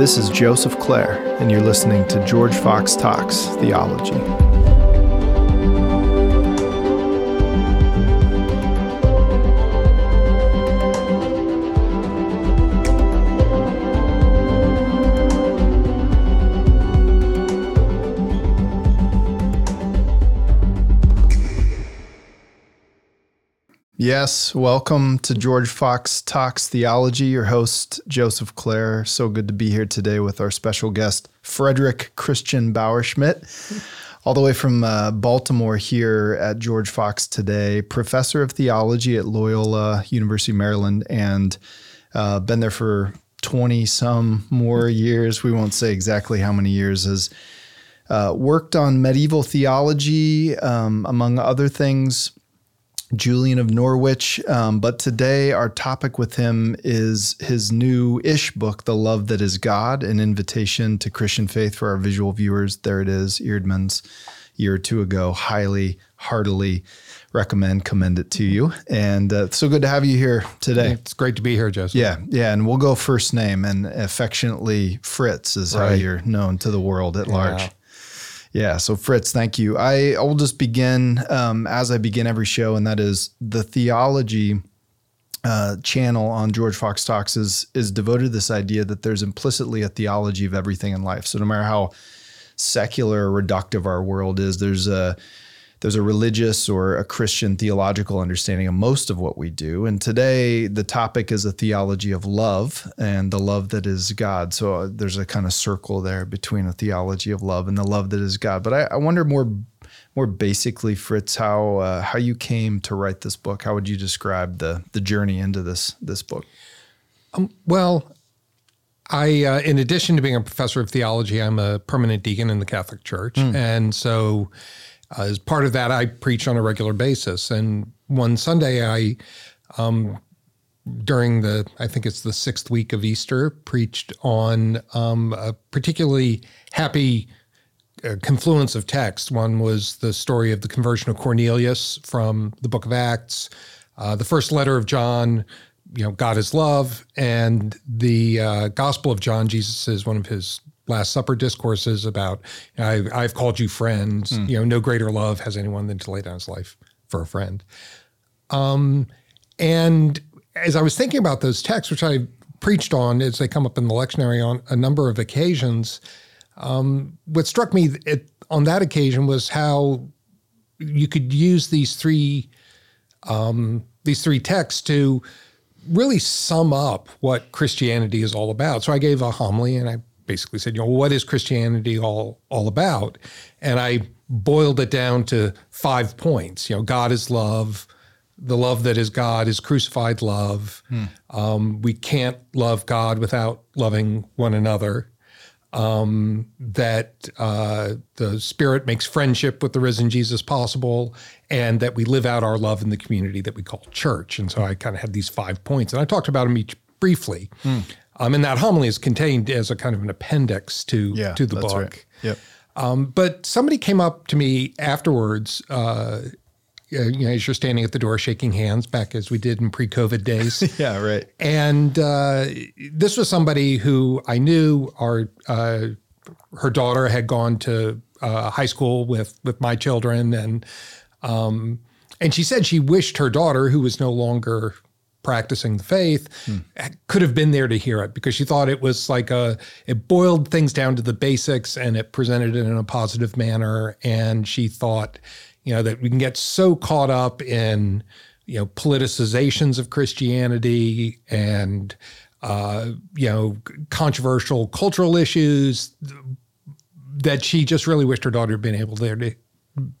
This is Joseph Clair, and you're listening to George Fox Talks Theology. Yes, welcome to George Fox Talks Theology. Your host, Joseph Clair. So good to be here today with our special guest, Frederick Christian Bauerschmidt, all the way from uh, Baltimore here at George Fox today, professor of theology at Loyola University, Maryland, and uh, been there for 20 some more years. We won't say exactly how many years, has uh, worked on medieval theology, um, among other things Julian of Norwich. Um, but today, our topic with him is his new ish book, The Love That Is God, an invitation to Christian faith for our visual viewers. There it is, Eerdmans, year or two ago. Highly, heartily recommend, commend it to you. And uh, so good to have you here today. It's great to be here, Joseph. Yeah, yeah. And we'll go first name, and affectionately, Fritz is right. how you're known to the world at yeah. large. Yeah. So, Fritz, thank you. I, will just begin um, as I begin every show, and that is the theology uh, channel on George Fox Talks is is devoted to this idea that there's implicitly a theology of everything in life. So, no matter how secular or reductive our world is, there's a there's a religious or a Christian theological understanding of most of what we do. And today, the topic is a theology of love and the love that is God. So uh, there's a kind of circle there between a theology of love and the love that is God. But I, I wonder more, more basically, Fritz, how uh, how you came to write this book. How would you describe the the journey into this this book? Um, well, I, uh, in addition to being a professor of theology, I'm a permanent deacon in the Catholic Church, mm. and so as part of that, I preach on a regular basis. And one Sunday, I, um, during the, I think it's the sixth week of Easter, preached on um, a particularly happy uh, confluence of text. One was the story of the conversion of Cornelius from the book of Acts, uh, the first letter of John, you know, God is love, and the uh, Gospel of John, Jesus is one of his Last Supper discourses about I, have called you friends. Mm. You know, no greater love has anyone than to lay down his life for a friend. Um, and as I was thinking about those texts, which I preached on as they come up in the lectionary on a number of occasions, um, what struck me it, on that occasion was how you could use these three um, these three texts to really sum up what Christianity is all about. So I gave a homily and I basically said, you know, what is Christianity all all about? And I boiled it down to five points. You know, God is love. The love that is God is crucified love. Hmm. Um, we can't love God without loving one another. Um, that uh, the Spirit makes friendship with the risen Jesus possible, and that we live out our love in the community that we call church. And so I kind of had these five points, and I talked about them each briefly. Hmm. Um, and that homily is contained as a kind of an appendix to yeah, to the book. Right. Yep. Um, but somebody came up to me afterwards. Uh, you know, as you're standing at the door shaking hands, back as we did in pre-COVID days. yeah, right. And uh, this was somebody who I knew. Our uh, her daughter had gone to uh, high school with with my children, and um, and she said she wished her daughter, who was no longer practicing the faith hmm. could have been there to hear it because she thought it was like a it boiled things down to the basics and it presented it in a positive manner and she thought you know that we can get so caught up in you know politicizations of Christianity and uh, you know controversial cultural issues that she just really wished her daughter had been able there to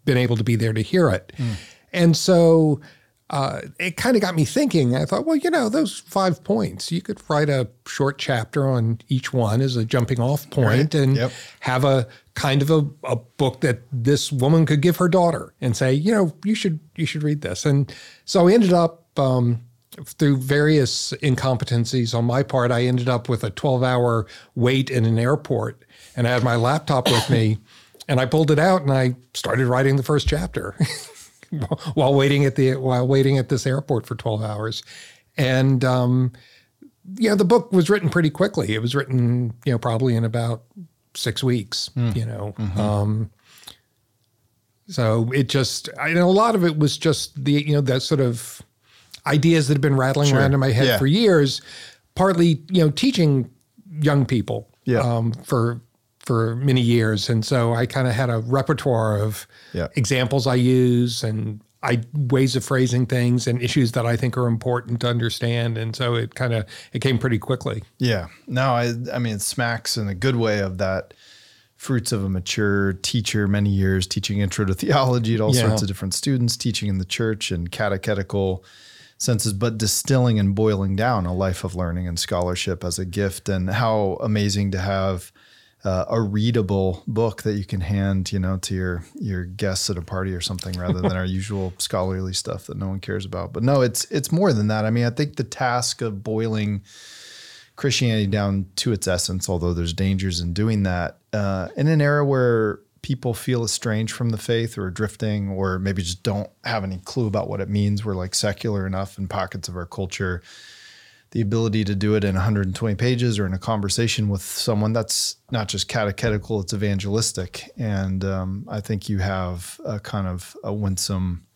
been able to be there to hear it hmm. and so uh, it kind of got me thinking. I thought, well, you know, those five points, you could write a short chapter on each one as a jumping off point right. and yep. have a kind of a, a book that this woman could give her daughter and say, you know, you should you should read this. And so I ended up um, through various incompetencies on my part, I ended up with a 12 hour wait in an airport, and I had my laptop with me, and I pulled it out and I started writing the first chapter. while waiting at the while waiting at this airport for 12 hours. And um, you know, the book was written pretty quickly. It was written, you know, probably in about six weeks, Mm. you know. Um, so it just, I know a lot of it was just the, you know, that sort of ideas that have been rattling Sure. around in my head Yeah. for years, partly, you know, teaching young people Yeah. um, for, for many years. And so I kind of had a repertoire of Yeah. examples I use and I ways of phrasing things and issues that I think are important to understand. And so it kind of it came pretty quickly. Yeah. No, I I mean it smacks in a good way of that fruits of a mature teacher, many years teaching intro to theology to all Yeah. sorts of different students, teaching in the church and catechetical senses, but distilling and boiling down a life of learning and scholarship as a gift. And how amazing to have uh, a readable book that you can hand, you know, to your your guests at a party or something, rather than our usual scholarly stuff that no one cares about. But no, it's it's more than that. I mean, I think the task of boiling Christianity down to its essence, although there's dangers in doing that, uh, in an era where people feel estranged from the faith or drifting, or maybe just don't have any clue about what it means. We're like secular enough in pockets of our culture. The ability to do it in 120 pages or in a conversation with someone that's not just catechetical, it's evangelistic. And um, I think you have a kind of a winsome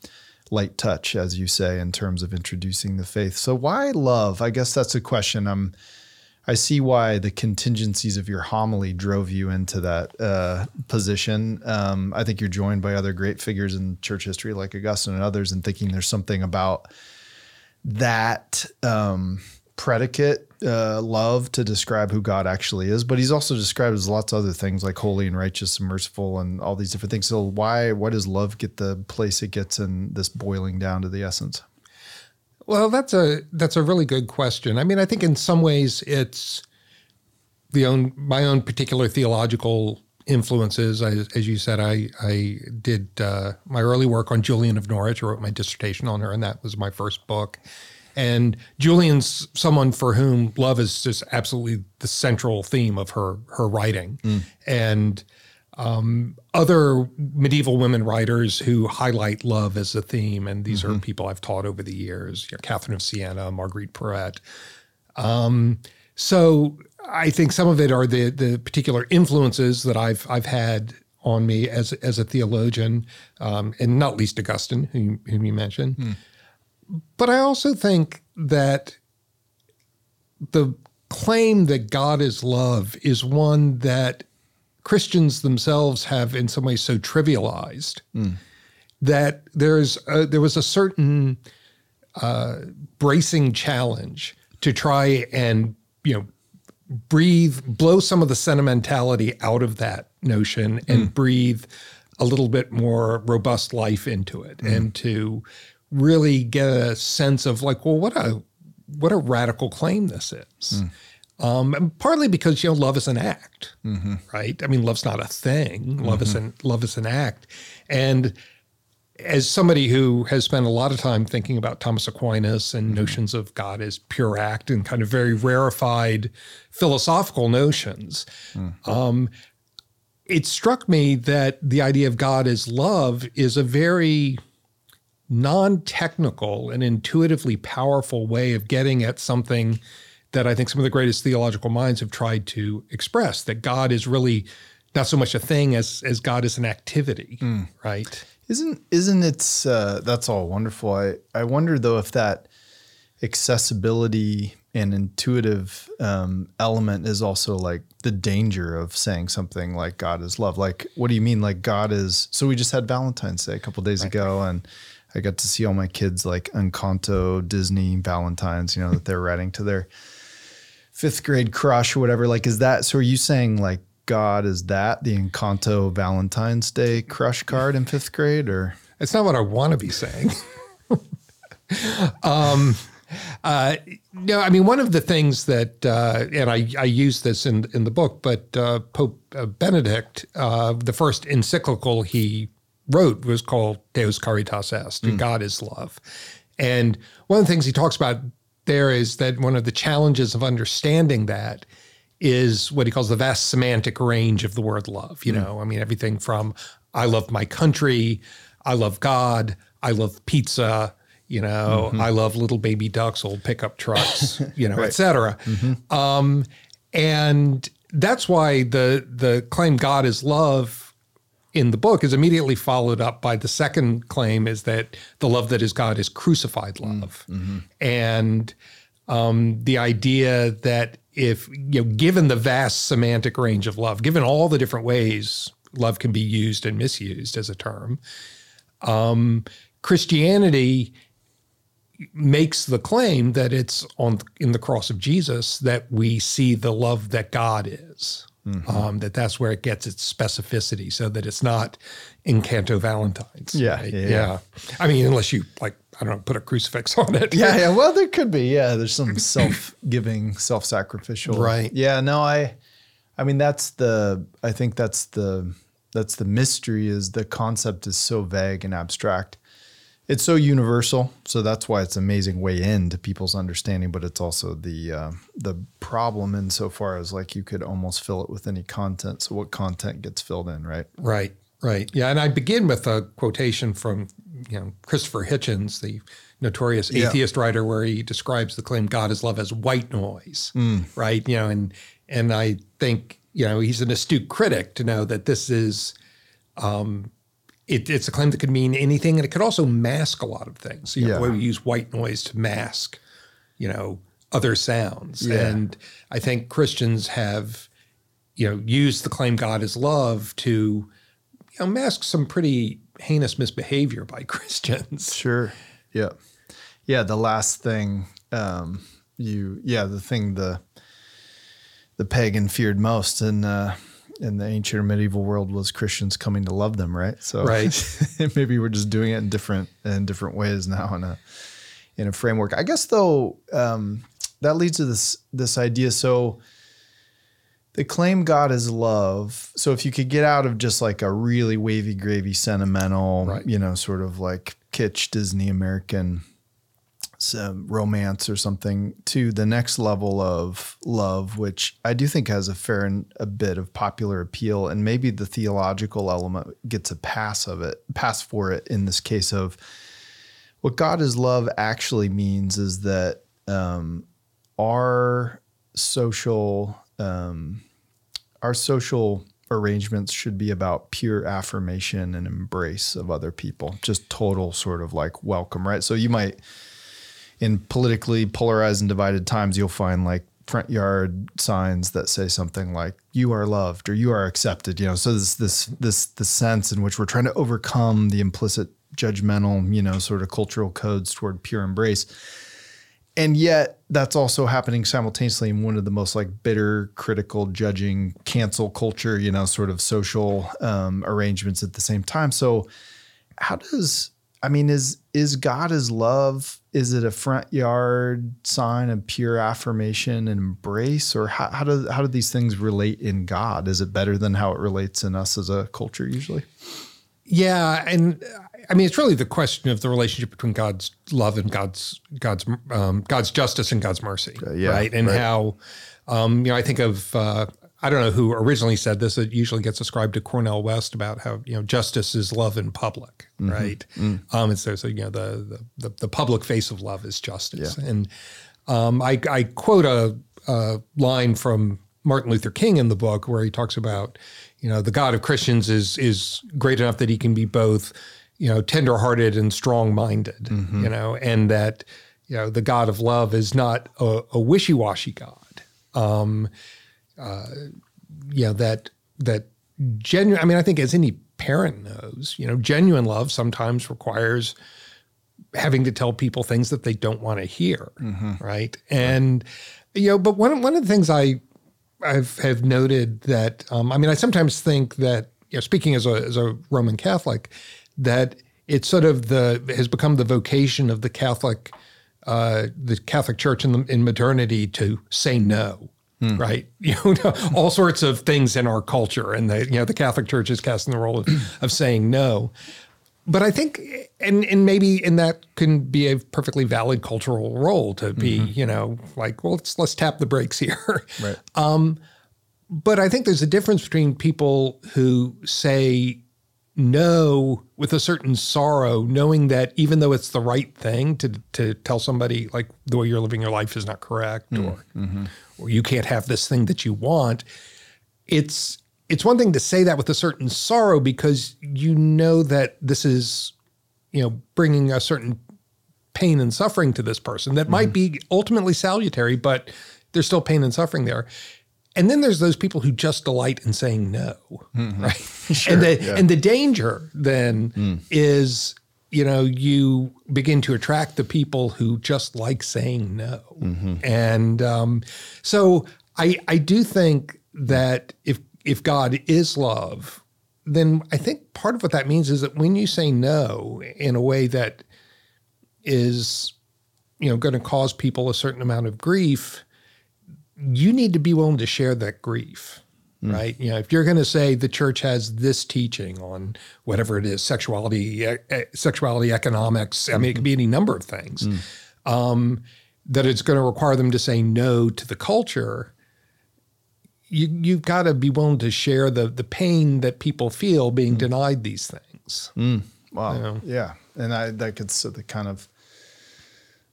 light touch, as you say, in terms of introducing the faith. So why love? I guess that's a question. I'm I see why the contingencies of your homily drove you into that uh, position. Um, I think you're joined by other great figures in church history, like Augustine and others, and thinking there's something about that um, predicate uh, love to describe who God actually is. But he's also described as lots of other things like holy and righteous and merciful and all these different things. So why why does love get the place it gets in this boiling down to the essence? Well, that's a that's a really good question. I mean, I think in some ways it's the own my own particular theological influences. I, as you said, I I did uh, my early work on Julian of Norwich. I wrote my dissertation on her, and that was my first book. And Julian's someone for whom love is just absolutely the central theme of her her writing, and um, other medieval women writers who highlight love as a theme, and these are people I've taught over the years: you know, Catherine of Siena, Marguerite Porete. Um, so I think some of it are the the particular influences that I've I've had on me as as a theologian, um, and not least Augustine, whom, whom you mentioned. But I also think that the claim that God is love is one that Christians themselves have in some ways so trivialized that there's a, there was a certain uh, bracing challenge to try and you know breathe blow some of the sentimentality out of that notion and breathe a little bit more robust life into it and to really get a sense of like well what a what a radical claim this is. Hmm. Um, and partly because you know love is an act, mm-hmm. right? I mean, love's not a thing. Love is mm-hmm. an love is an act, and as somebody who has spent a lot of time thinking about Thomas Aquinas and mm-hmm. notions of God as pure act and kind of very rarefied philosophical notions, um, it struck me that the idea of God as love is a very non-technical and intuitively powerful way of getting at something that I think some of the greatest theological minds have tried to express that God is really not so much a thing as as God is an activity, right? Isn't isn't it? Uh, that's all wonderful. I I wonder though if that accessibility and intuitive um, element is also like the danger of saying something like God is love. Like, what do you mean? Like God is? So we just had Valentine's Day a couple days ago, and I got to see all my kids like Encanto Disney Valentines. You know that they're writing to their fifth grade crush or whatever. Like, is that? So are you saying like? God is that the Encanto Valentine's Day crush card in fifth grade, or It's not what I want to be saying. um, uh, no, I mean one of the things that, uh, and I, I use this in in the book, but uh, Pope uh, Benedict, uh, the first encyclical he wrote was called Deus Caritas Est, hmm. God is love, and one of the things he talks about there is that one of the challenges of understanding that is what he calls the vast semantic range of the word love. You hmm. know, I mean, everything from I love my country, I love God, I love pizza, You know, mm-hmm. I love little baby ducks, old pickup trucks, you know, et cetera. Mm-hmm. Um, and that's why the the claim God is love in the book is immediately followed up by the second claim is that the love that is God is crucified love, and um, the idea that if you know, given the vast semantic range of love, given all the different ways love can be used and misused as a term, um, Christianity makes the claim that it's on in the cross of Jesus that we see the love that God is. Um, that that's where it gets its specificity, so that it's not Encanto Valentine's. Yeah, right? yeah, yeah. I mean, unless you like, I don't know, put a crucifix on it. Yeah, yeah. Well, there could be. Yeah, there's some self-giving, self-sacrificial. Right. Yeah. No, I. I mean, that's the. I think that's the. That's the mystery. Is the concept is so vague and abstract. It's so universal, so that's why it's an amazing way into people's understanding. But it's also the uh, the problem insofar as like you could almost fill it with any content. So what content gets filled in, right? Right, right. Yeah, and I begin with a quotation from you know Christopher Hitchens, the notorious Yeah. atheist writer, where he describes the claim God is love as white noise. Mm. Right, you know, and and I think you know he's an astute critic to know that this is. Um, it, it's a claim that could mean anything, and it could also mask a lot of things. You know, Yeah. the way we use white noise to mask, you know, other sounds. Yeah. And I think Christians have, you know, used the claim God is love to, you know, mask some pretty heinous misbehavior by Christians. Sure. Yeah. Yeah. The last thing um, you, yeah, the thing the the pagan feared most in uh, in the ancient or medieval world was Christians coming to love them, right? So Right. maybe we're just doing it in different in different ways now in a in a framework. I guess though um, that leads to this this idea. So the claim God is love. So if you could get out of just like a really wavy gravy sentimental, Right. you know, sort of like kitsch Disney American some romance or something to the next level of love, which I do think has a fair and a bit of popular appeal, and maybe the theological element gets a pass of it, pass for it in this case of what God is love actually means is that um, our social um, our social arrangements should be about pure affirmation and embrace of other people, just total sort of like welcome, right? So you might in politically polarized and divided times, you'll find like front yard signs that say something like "You are loved" or "You are accepted." You know, so this this this the sense in which we're trying to overcome the implicit judgmental, you know, sort of cultural codes toward pure embrace. And yet, that's also happening simultaneously in one of the most like bitter, critical, judging, cancel culture, you know, sort of social um, arrangements at the same time. So, how does I mean, is is God is love? Is it a front yard sign of pure affirmation and embrace, or how, how do how do these things relate in God? Is it better than how it relates in us as a culture usually? Yeah, and I mean it's really the question of the relationship between God's love and God's God's um, God's justice and God's mercy, yeah, right? And right. how um, you know I think of uh, I don't know who originally said this. It usually gets ascribed to Cornel West about how you know justice is love in public, Mm-hmm. right? Mm. Um, and so, so you know the, the the the public face of love is justice, and um, I, I quote a, a line from Martin Luther King in the book where he talks about, you know, the God of Christians is is great enough that he can be both, you know, tenderhearted and strong-minded, you know, and that, you know, the God of love is not a, a wishy-washy God. Um, uh, you know, that that genuine. I mean, I think as any parent knows, you know, genuine love sometimes requires having to tell people things that they don't want to hear, right? And you know, but one one of the things I I've have noted that um, I mean, I sometimes think that you know, speaking as a as a Roman Catholic, that it's sort of the has become the vocation of the Catholic uh, the Catholic Church in the, in modernity to say no. Right, you know, all sorts of things in our culture, and the you know the Catholic Church is casting the role of, of saying no. But I think, and and maybe in that can be a perfectly valid cultural role to be, you know, like, well, let's let's tap the brakes here. Right. But I think there's a difference between people who say no with a certain sorrow, knowing that even though it's the right thing to to tell somebody like the way you're living your life is not correct, mm, or mm-hmm. Or you can't have this thing that you want, it's it's one thing to say that with a certain sorrow because you know that this is you know bringing a certain pain and suffering to this person that mm-hmm. might be ultimately salutary, but there's still pain and suffering there. And then there's those people who just delight in saying no, mm-hmm. right? Sure, and the yeah. and the danger then mm. is you know you begin to attract the people who just like saying no, mm-hmm. and um, so I I do think that if if God is love, then I think part of what that means is that when you say no in a way that is you know going to cause people a certain amount of grief you need to be willing to share that grief. Right you know if you're going to say the church has this teaching on whatever it is sexuality e- sexuality economics i mean it could be any number of things mm. um, that it's going to require them to say no to the culture you, you've got to be willing to share the the pain that people feel being mm. denied these things mm. wow you know? yeah and I, that gets to the kind of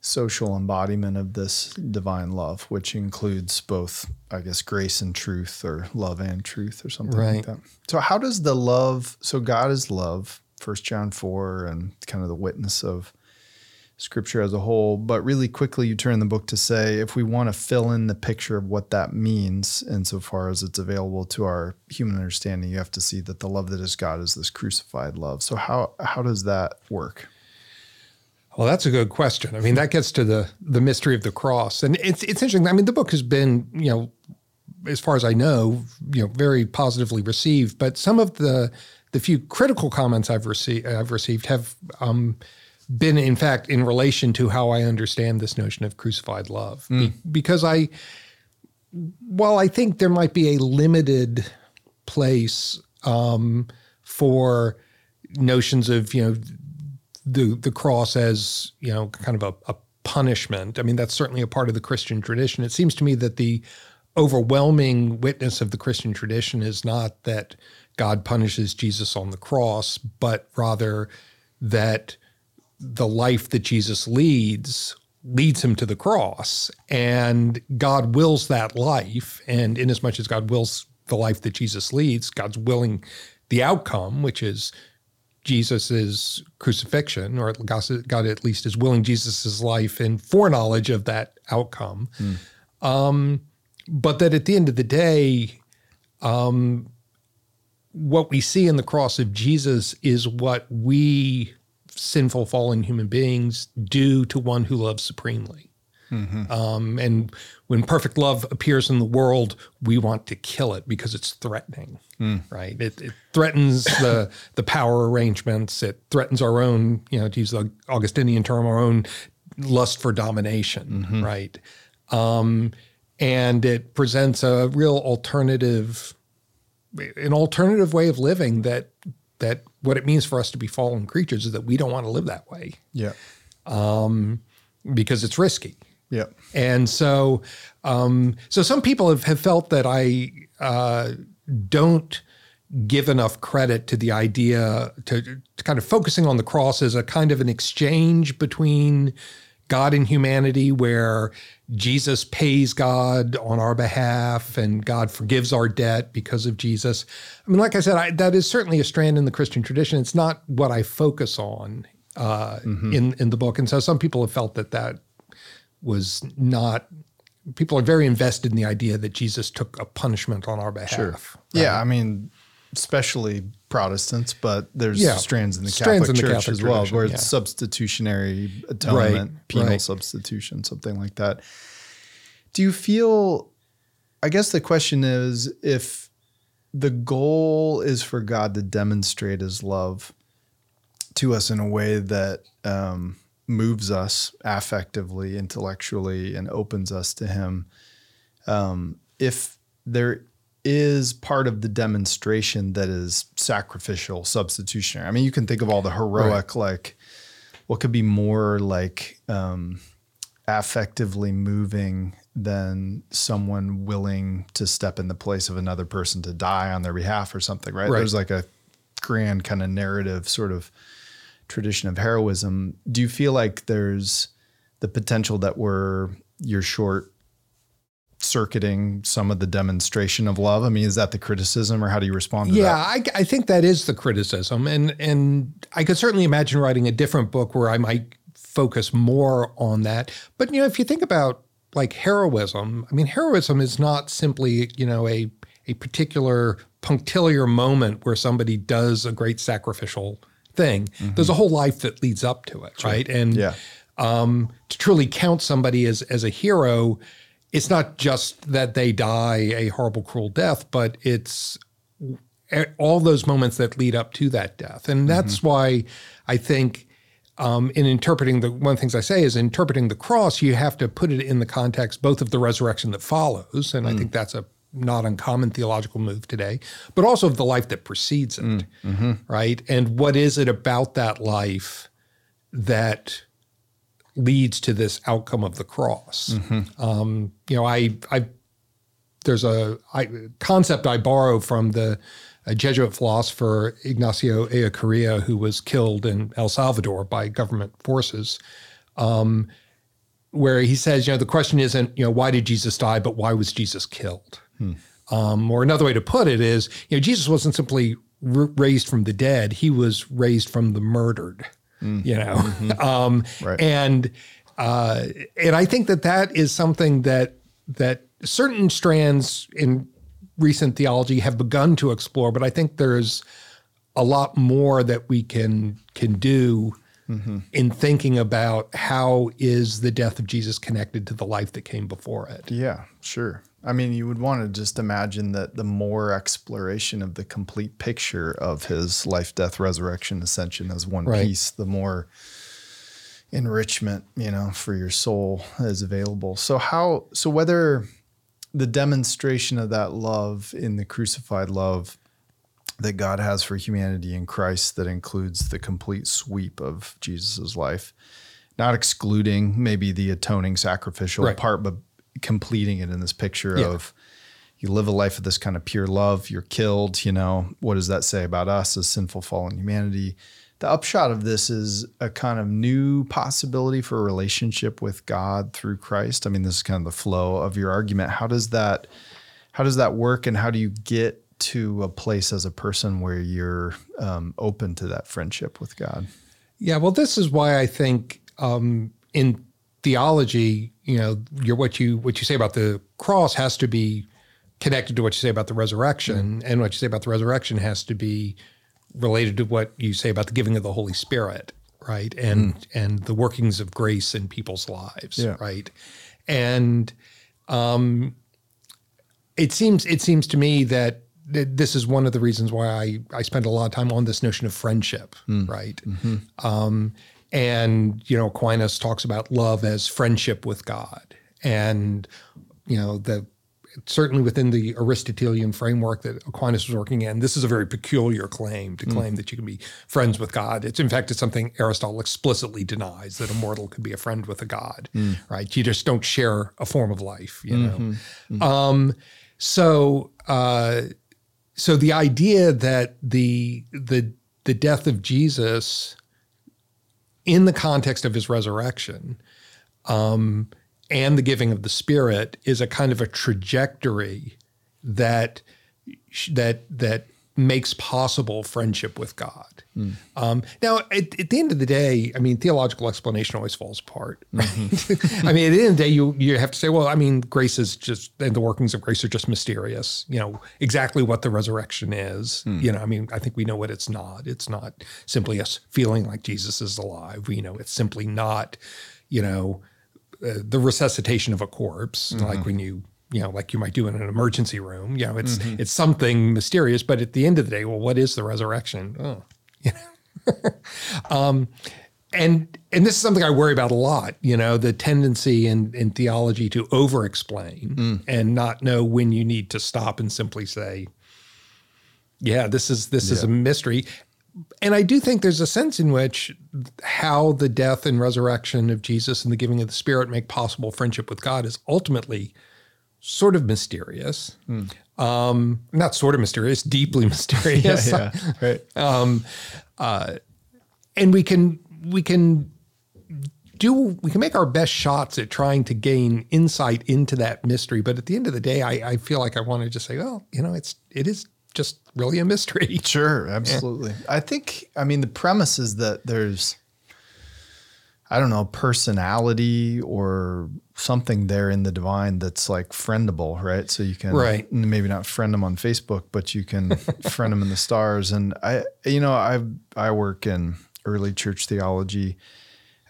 social embodiment of this divine love, which includes both, I guess, grace and truth, or love and truth, or something right. like that. So, how does the love? So, God is love, First John four, and kind of the witness of Scripture as a whole. But really quickly, you turn the book to say, if we want to fill in the picture of what that means, insofar as it's available to our human understanding, you have to see that the love that is God is this crucified love. So, how how does that work? Well, that's a good question. I mean, that gets to the the mystery of the cross, and it's it's interesting. I mean, the book has been, you know, as far as I know, you know, very positively received. But some of the the few critical comments I've received I've received have um, been, in fact, in relation to how I understand this notion of crucified love, mm. Be- because I, while I think there might be a limited place um, for notions of you know the the cross as you know kind of a, a punishment. I mean, that's certainly a part of the Christian tradition. It seems to me that the overwhelming witness of the Christian tradition is not that God punishes Jesus on the cross, but rather that the life that Jesus leads leads him to the cross. And God wills that life. And inasmuch as God wills the life that Jesus leads, God's willing the outcome, which is Jesus's crucifixion, or God at least is willing Jesus's life in foreknowledge of that outcome. Mm. Um, but that at the end of the day, um, what we see in the cross of Jesus is what we sinful, fallen human beings do to one who loves supremely. Mm-hmm. Um, and when perfect love appears in the world, we want to kill it because it's threatening, mm. right? It, it, threatens the the power arrangements. It threatens our own, you know, to use the Augustinian term, our own lust for domination, mm-hmm. right? Um, and it presents a real alternative, an alternative way of living that that what it means for us to be fallen creatures is that we don't want to live that way. Yeah. Um, because it's risky. Yeah. And so, um, so some people have, have felt that I uh, don't give enough credit to the idea to, to, kind of focusing on the cross as a kind of an exchange between God and humanity, where Jesus pays God on our behalf and God forgives our debt because of Jesus. I mean, like I said, I, that is certainly a strand in the Christian tradition. It's not what I focus on uh, mm-hmm. in in the book, and so some people have felt that that was not people are very invested in the idea that Jesus took a punishment on our behalf. Sure. Right? Yeah, I mean, especially Protestants, but there's yeah. strands in the strands Catholic in the Church Catholic as well, where it's yeah. substitutionary atonement, right, penal right. substitution, something like that. Do you feel? I guess the question is if the goal is for God to demonstrate His love to us in a way that um, moves us affectively, intellectually, and opens us to Him. Um, if there is part of the demonstration that is sacrificial, substitutionary. I mean, you can think of all the heroic, right. like what could be more like um, affectively moving than someone willing to step in the place of another person to die on their behalf or something, right? right. There's like a grand kind of narrative sort of tradition of heroism. Do you feel like there's the potential that we're you're short circuiting some of the demonstration of love? I mean, is that the criticism, or how do you respond to yeah, that? I, I think that is the criticism, and and I could certainly imagine writing a different book where I might focus more on that. But you know, if you think about like heroism, I mean, heroism is not simply you know a a particular punctiliar moment where somebody does a great sacrificial thing. Mm-hmm. There's a whole life that leads up to it, sure. right? And yeah. um, to truly count somebody as as a hero it's not just that they die a horrible, cruel death, but it's all those moments that lead up to that death. And that's mm-hmm. why I think um, in interpreting the one of the things I say is interpreting the cross, you have to put it in the context both of the resurrection that follows, and mm. I think that's a not uncommon theological move today, but also of the life that precedes it, mm. mm-hmm. right? And what is it about that life that leads to this outcome of the cross. Mm-hmm. Um, you know, I, I there's a I, concept I borrow from the Jesuit philosopher Ignacio Ellacuría, who was killed in El Salvador by government forces, um, where he says, you know, the question isn't, you know, why did Jesus die, but why was Jesus killed? Hmm. Um, or another way to put it is, you know, Jesus wasn't simply r- raised from the dead; he was raised from the murdered mm. you know, mm-hmm. um, right. and uh, and I think that that is something that that certain strands in recent theology have begun to explore, but I think there's a lot more that we can can do mm-hmm. in thinking about how is the death of Jesus connected to the life that came before it. Yeah, sure. I mean, you would want to just imagine that the more exploration of the complete picture of his life, death, resurrection, ascension as one right. piece, the more enrichment, you know, for your soul is available. So how so whether the demonstration of that love in the crucified love that God has for humanity in Christ that includes the complete sweep of Jesus's life, not excluding maybe the atoning sacrificial right. part, but completing it in this picture yeah. of you live a life of this kind of pure love, you're killed, you know, what does that say about us as sinful fallen humanity? The upshot of this is a kind of new possibility for a relationship with God through Christ. I mean, this is kind of the flow of your argument. How does that how does that work and how do you get to a place as a person where you're um, open to that friendship with God? Yeah, well, this is why I think um, in theology, you know, your what you what you say about the cross has to be connected to what you say about the resurrection, mm. and what you say about the resurrection has to be related to what you say about the giving of the Holy Spirit, right? And mm. and the workings of grace in people's lives, yeah. right? And um, it seems it seems to me that this is one of the reasons why I, I spend a lot of time on this notion of friendship, mm. right? Mm-hmm. Um, and, you know, Aquinas talks about love as friendship with God. And, you know, the certainly within the Aristotelian framework that Aquinas was working in, this is a very peculiar claim to mm. claim mm. that you can be friends with God. It's in fact it's something Aristotle explicitly denies that a mortal could be a friend with a God, mm. right? You just don't share a form of life, you know. Mm-hmm. Mm-hmm. Um, so uh, so the idea that the the the death of Jesus in the context of his resurrection um, and the giving of the Spirit is a kind of a trajectory that that that makes possible friendship with God. Mm. Um, now, at, at, the end of the day, I mean, theological explanation always falls apart. Right? Mm-hmm. I mean, at the end of the day, you you have to say, well, I mean, grace is just, and the workings of grace are just mysterious. You know exactly what the resurrection is. Mm. You know, I mean, I think we know what it's not. It's not simply us feeling like Jesus is alive. We know it's simply not, you know, uh, the resuscitation of a corpse, mm-hmm. like when you you know, like you might do in an emergency room. You know, it's mm-hmm. it's something mysterious, but at the end of the day, well, what is the resurrection? Oh, you know. um, and and this is something I worry about a lot. You know, the tendency in in theology to over explain mm. and not know when you need to stop and simply say, "Yeah, this is this yeah. is a mystery." And I do think there's a sense in which how the death and resurrection of Jesus and the giving of the Spirit make possible friendship with God is ultimately sort of mysterious. Hmm. Um, not sort of mysterious, deeply mysterious. yeah, right. Um, uh, and we can we can do we can make our best shots at trying to gain insight into that mystery but at the end of the day i, I feel like i want to just say well you know it's it is just really a mystery Sure, absolutely. I think, I mean, the premise is that there's, I don't know, personality or something there in the divine that's like friendable, right? So you can, Right. maybe not friend them on Facebook, but you can friend them in the stars. And I, you know, I, I work in early church theology.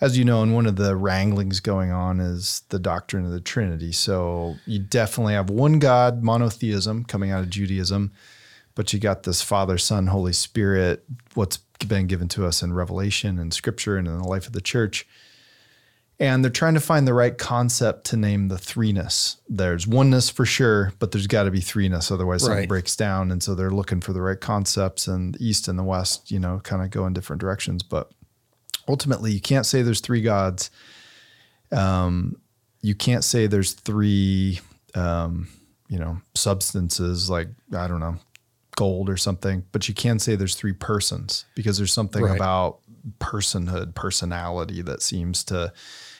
As you know, and one of the wranglings going on is the doctrine of the Trinity. So you definitely have one God, monotheism coming out of Judaism but you got this Father, Son, Holy Spirit, what's been given to us in Revelation and Scripture and in the life of the church. And they're trying to find the right concept to name the threeness. There's oneness for sure, but there's got to be threeness, otherwise something breaks down. And so they're looking for the right concepts, and the East and the West, you know, kind of go in different directions. But ultimately, you can't say there's three gods. Um, you can't say there's three, um, you know, substances like I don't know, gold or something. But you can say there's three persons because there's something Right. about personhood, personality that seems to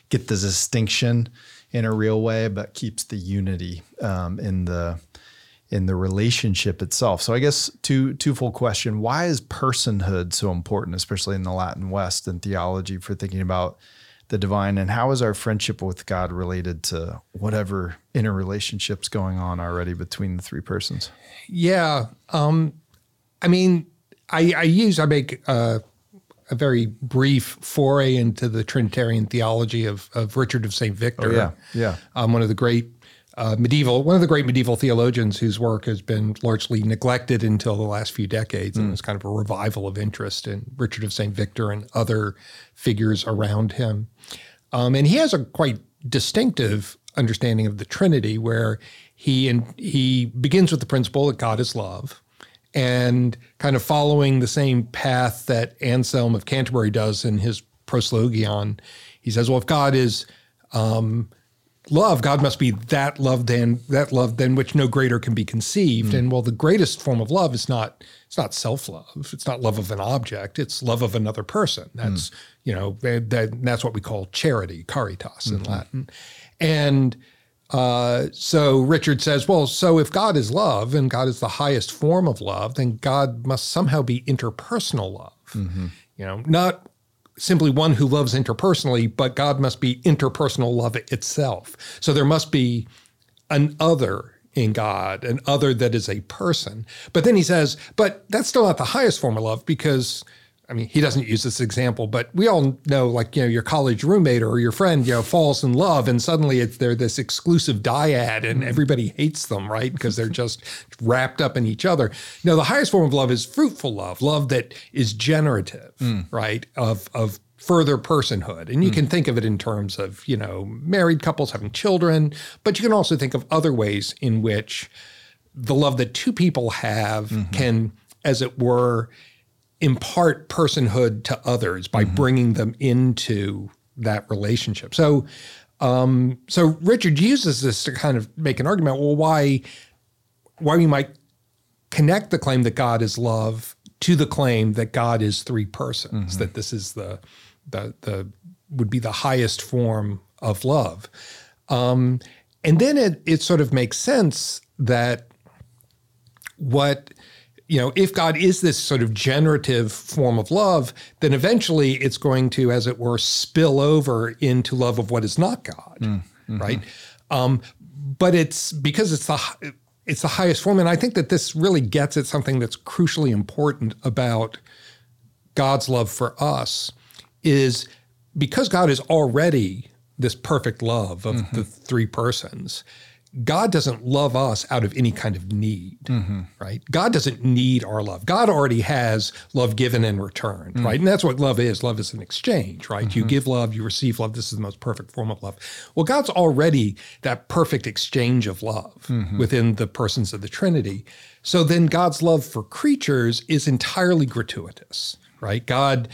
get the distinction in a real way, but keeps the unity um, in the in the relationship itself. So I guess two twofold question: Why is personhood so important, especially in the Latin West and theology, for thinking about the divine, and how is our friendship with God related to whatever interrelationships going on already between the three persons? yeah um i mean i i use i make uh, a very brief foray into the trinitarian theology of of richard of st victor Oh, yeah, yeah. um, one of the great uh, medieval, one of the great medieval theologians whose work has been largely neglected until the last few decades, and it's kind of a revival of interest in Richard of St. Victor and other figures around him. Um, and he has a quite distinctive understanding of the Trinity, where he and he begins with the principle that God is love, and kind of following the same path that Anselm of Canterbury does in his Proslogion. He says, "Well, if God is love, God must be that love than that love than which no greater can be conceived. Hmm. And well, the greatest form of love is not it's not self love. It's not love of an object. It's love of another person. Hmm. That's you know that, that- that's what we call charity, caritas in hmm. Latin. And uh, so Richard says, well, so if God is love and God is the highest form of love, then God must somehow be interpersonal love. Mm-hmm. You know, not simply one who loves interpersonally, but God must be interpersonal love itself. So there must be an other in God, an other that is a person. But then he says, but that's still not the highest form of love because. I mean, he doesn't use this example, but we all know, like, you know, your college roommate or your friend, you know, falls in love and suddenly it's, they're this exclusive dyad and mm-hmm. everybody hates them, right? Because they're just wrapped up in each other. No, the highest form of love is fruitful love, love that is generative, mm. right? Of, of further personhood. And you mm. can think of it in terms of, you know, married couples having children, but you can also think of other ways in which the love that two people have mm-hmm. can, as it were, impart personhood to others by bringing them into that relationship. So, um, so Richard uses this to kind of make an argument. Well, why, why we might connect the claim that God is love to the claim that God is three persons. That this is the, the, the would be the highest form of love. Um, and then it it sort of makes sense that what you know if god is this sort of generative form of love then eventually it's going to as it were spill over into love of what is not god mm, mm-hmm. right? Um, but it's because it's the it's the highest form and i think that this really gets at something that's crucially important about god's love for us is because god is already this perfect love of the mm-hmm. three persons God doesn't love us out of any kind of need, mm-hmm. right? God doesn't need our love. God already has love given and returned, mm. right? And that's what love is. Love is an exchange, right? You mm-hmm. give love, you receive love. This is the most perfect form of love. Well, God's already that perfect exchange of love mm-hmm. within the persons of the Trinity. So then God's love for creatures is entirely gratuitous, right? God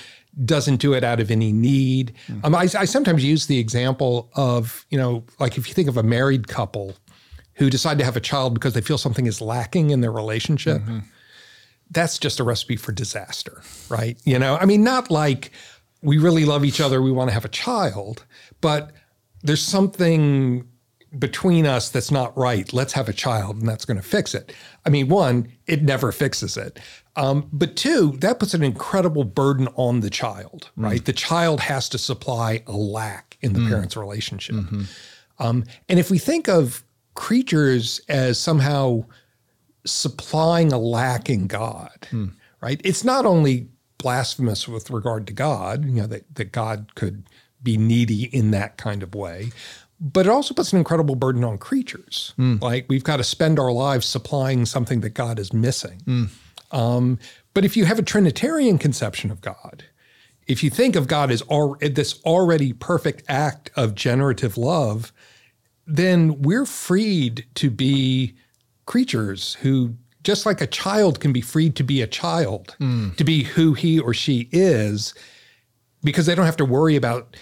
doesn't do it out of any need. Mm. Um, I, I sometimes use the example of, you know, like if you think of a married couple who decide to have a child because they feel something is lacking in their relationship, Mm-hmm. that's just a recipe for disaster, right? You know, I mean, not like we really love each other, we want to have a child, but there's something between us that's not right. Let's have a child and that's going to fix it. I mean, one, it never fixes it. Um, but two, that puts an incredible burden on the child, right? The child has to supply a lack in the parent's relationship. Um, and if we think of creatures as somehow supplying a lack in God, hmm. right? It's not only blasphemous with regard to God, you know, that, that God could be needy in that kind of way, but it also puts an incredible burden on creatures. Hmm. Like we've got to spend our lives supplying something that God is missing. Hmm. Um, but if you have a Trinitarian conception of God, if you think of God as al- this already perfect act of generative love, then we're freed to be creatures who, just like a child can be freed to be a child, hmm. to be who he or she is, because they don't have to worry about,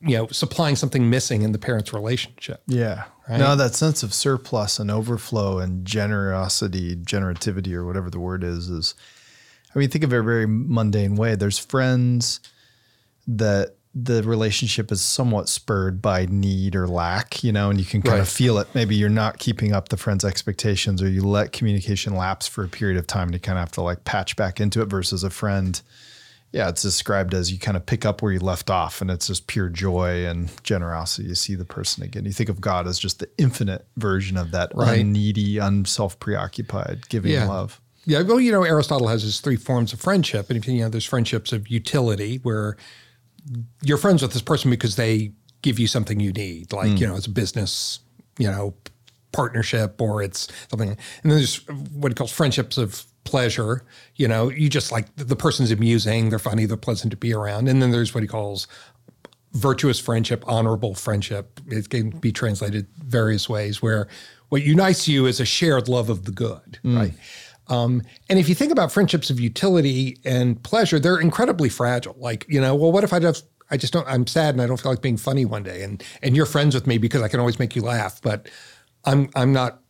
you know, supplying something missing in the parent's relationship. Yeah. now that sense of surplus and overflow and generosity, generativity, or whatever the word is, is, I mean, think of it a very mundane way. There's friends that the relationship is somewhat spurred by need or lack, you know, and you can kind of feel it. Maybe you're not keeping up the friend's expectations or you let communication lapse for a period of time and you kind of have to like patch back into it versus a friend. Yeah, it's described as you kind of pick up where you left off and it's just pure joy and generosity. You see the person again. You think of God as just the infinite version of that Right. unneedy, unself preoccupied, giving Yeah. love. Yeah, well, you know, Aristotle has his three forms of friendship, and if you know, there's friendships of utility where you're friends with this person because they give you something you need, like you hmm. know, it's a business, you know, partnership or it's something. And then there's what he calls friendships of pleasure. You know, you just like the person's amusing, they're funny, they're pleasant to be around. And then there's what he calls virtuous friendship, honorable friendship. It can be translated various ways where what unites you is a shared love of the good, hmm. right? Um, and if you think about friendships of utility and pleasure, they're incredibly fragile. Like, you know, well, what if I just I just don't I'm sad and I don't feel like being funny one day and and you're friends with me because I can always make you laugh, but I'm I'm not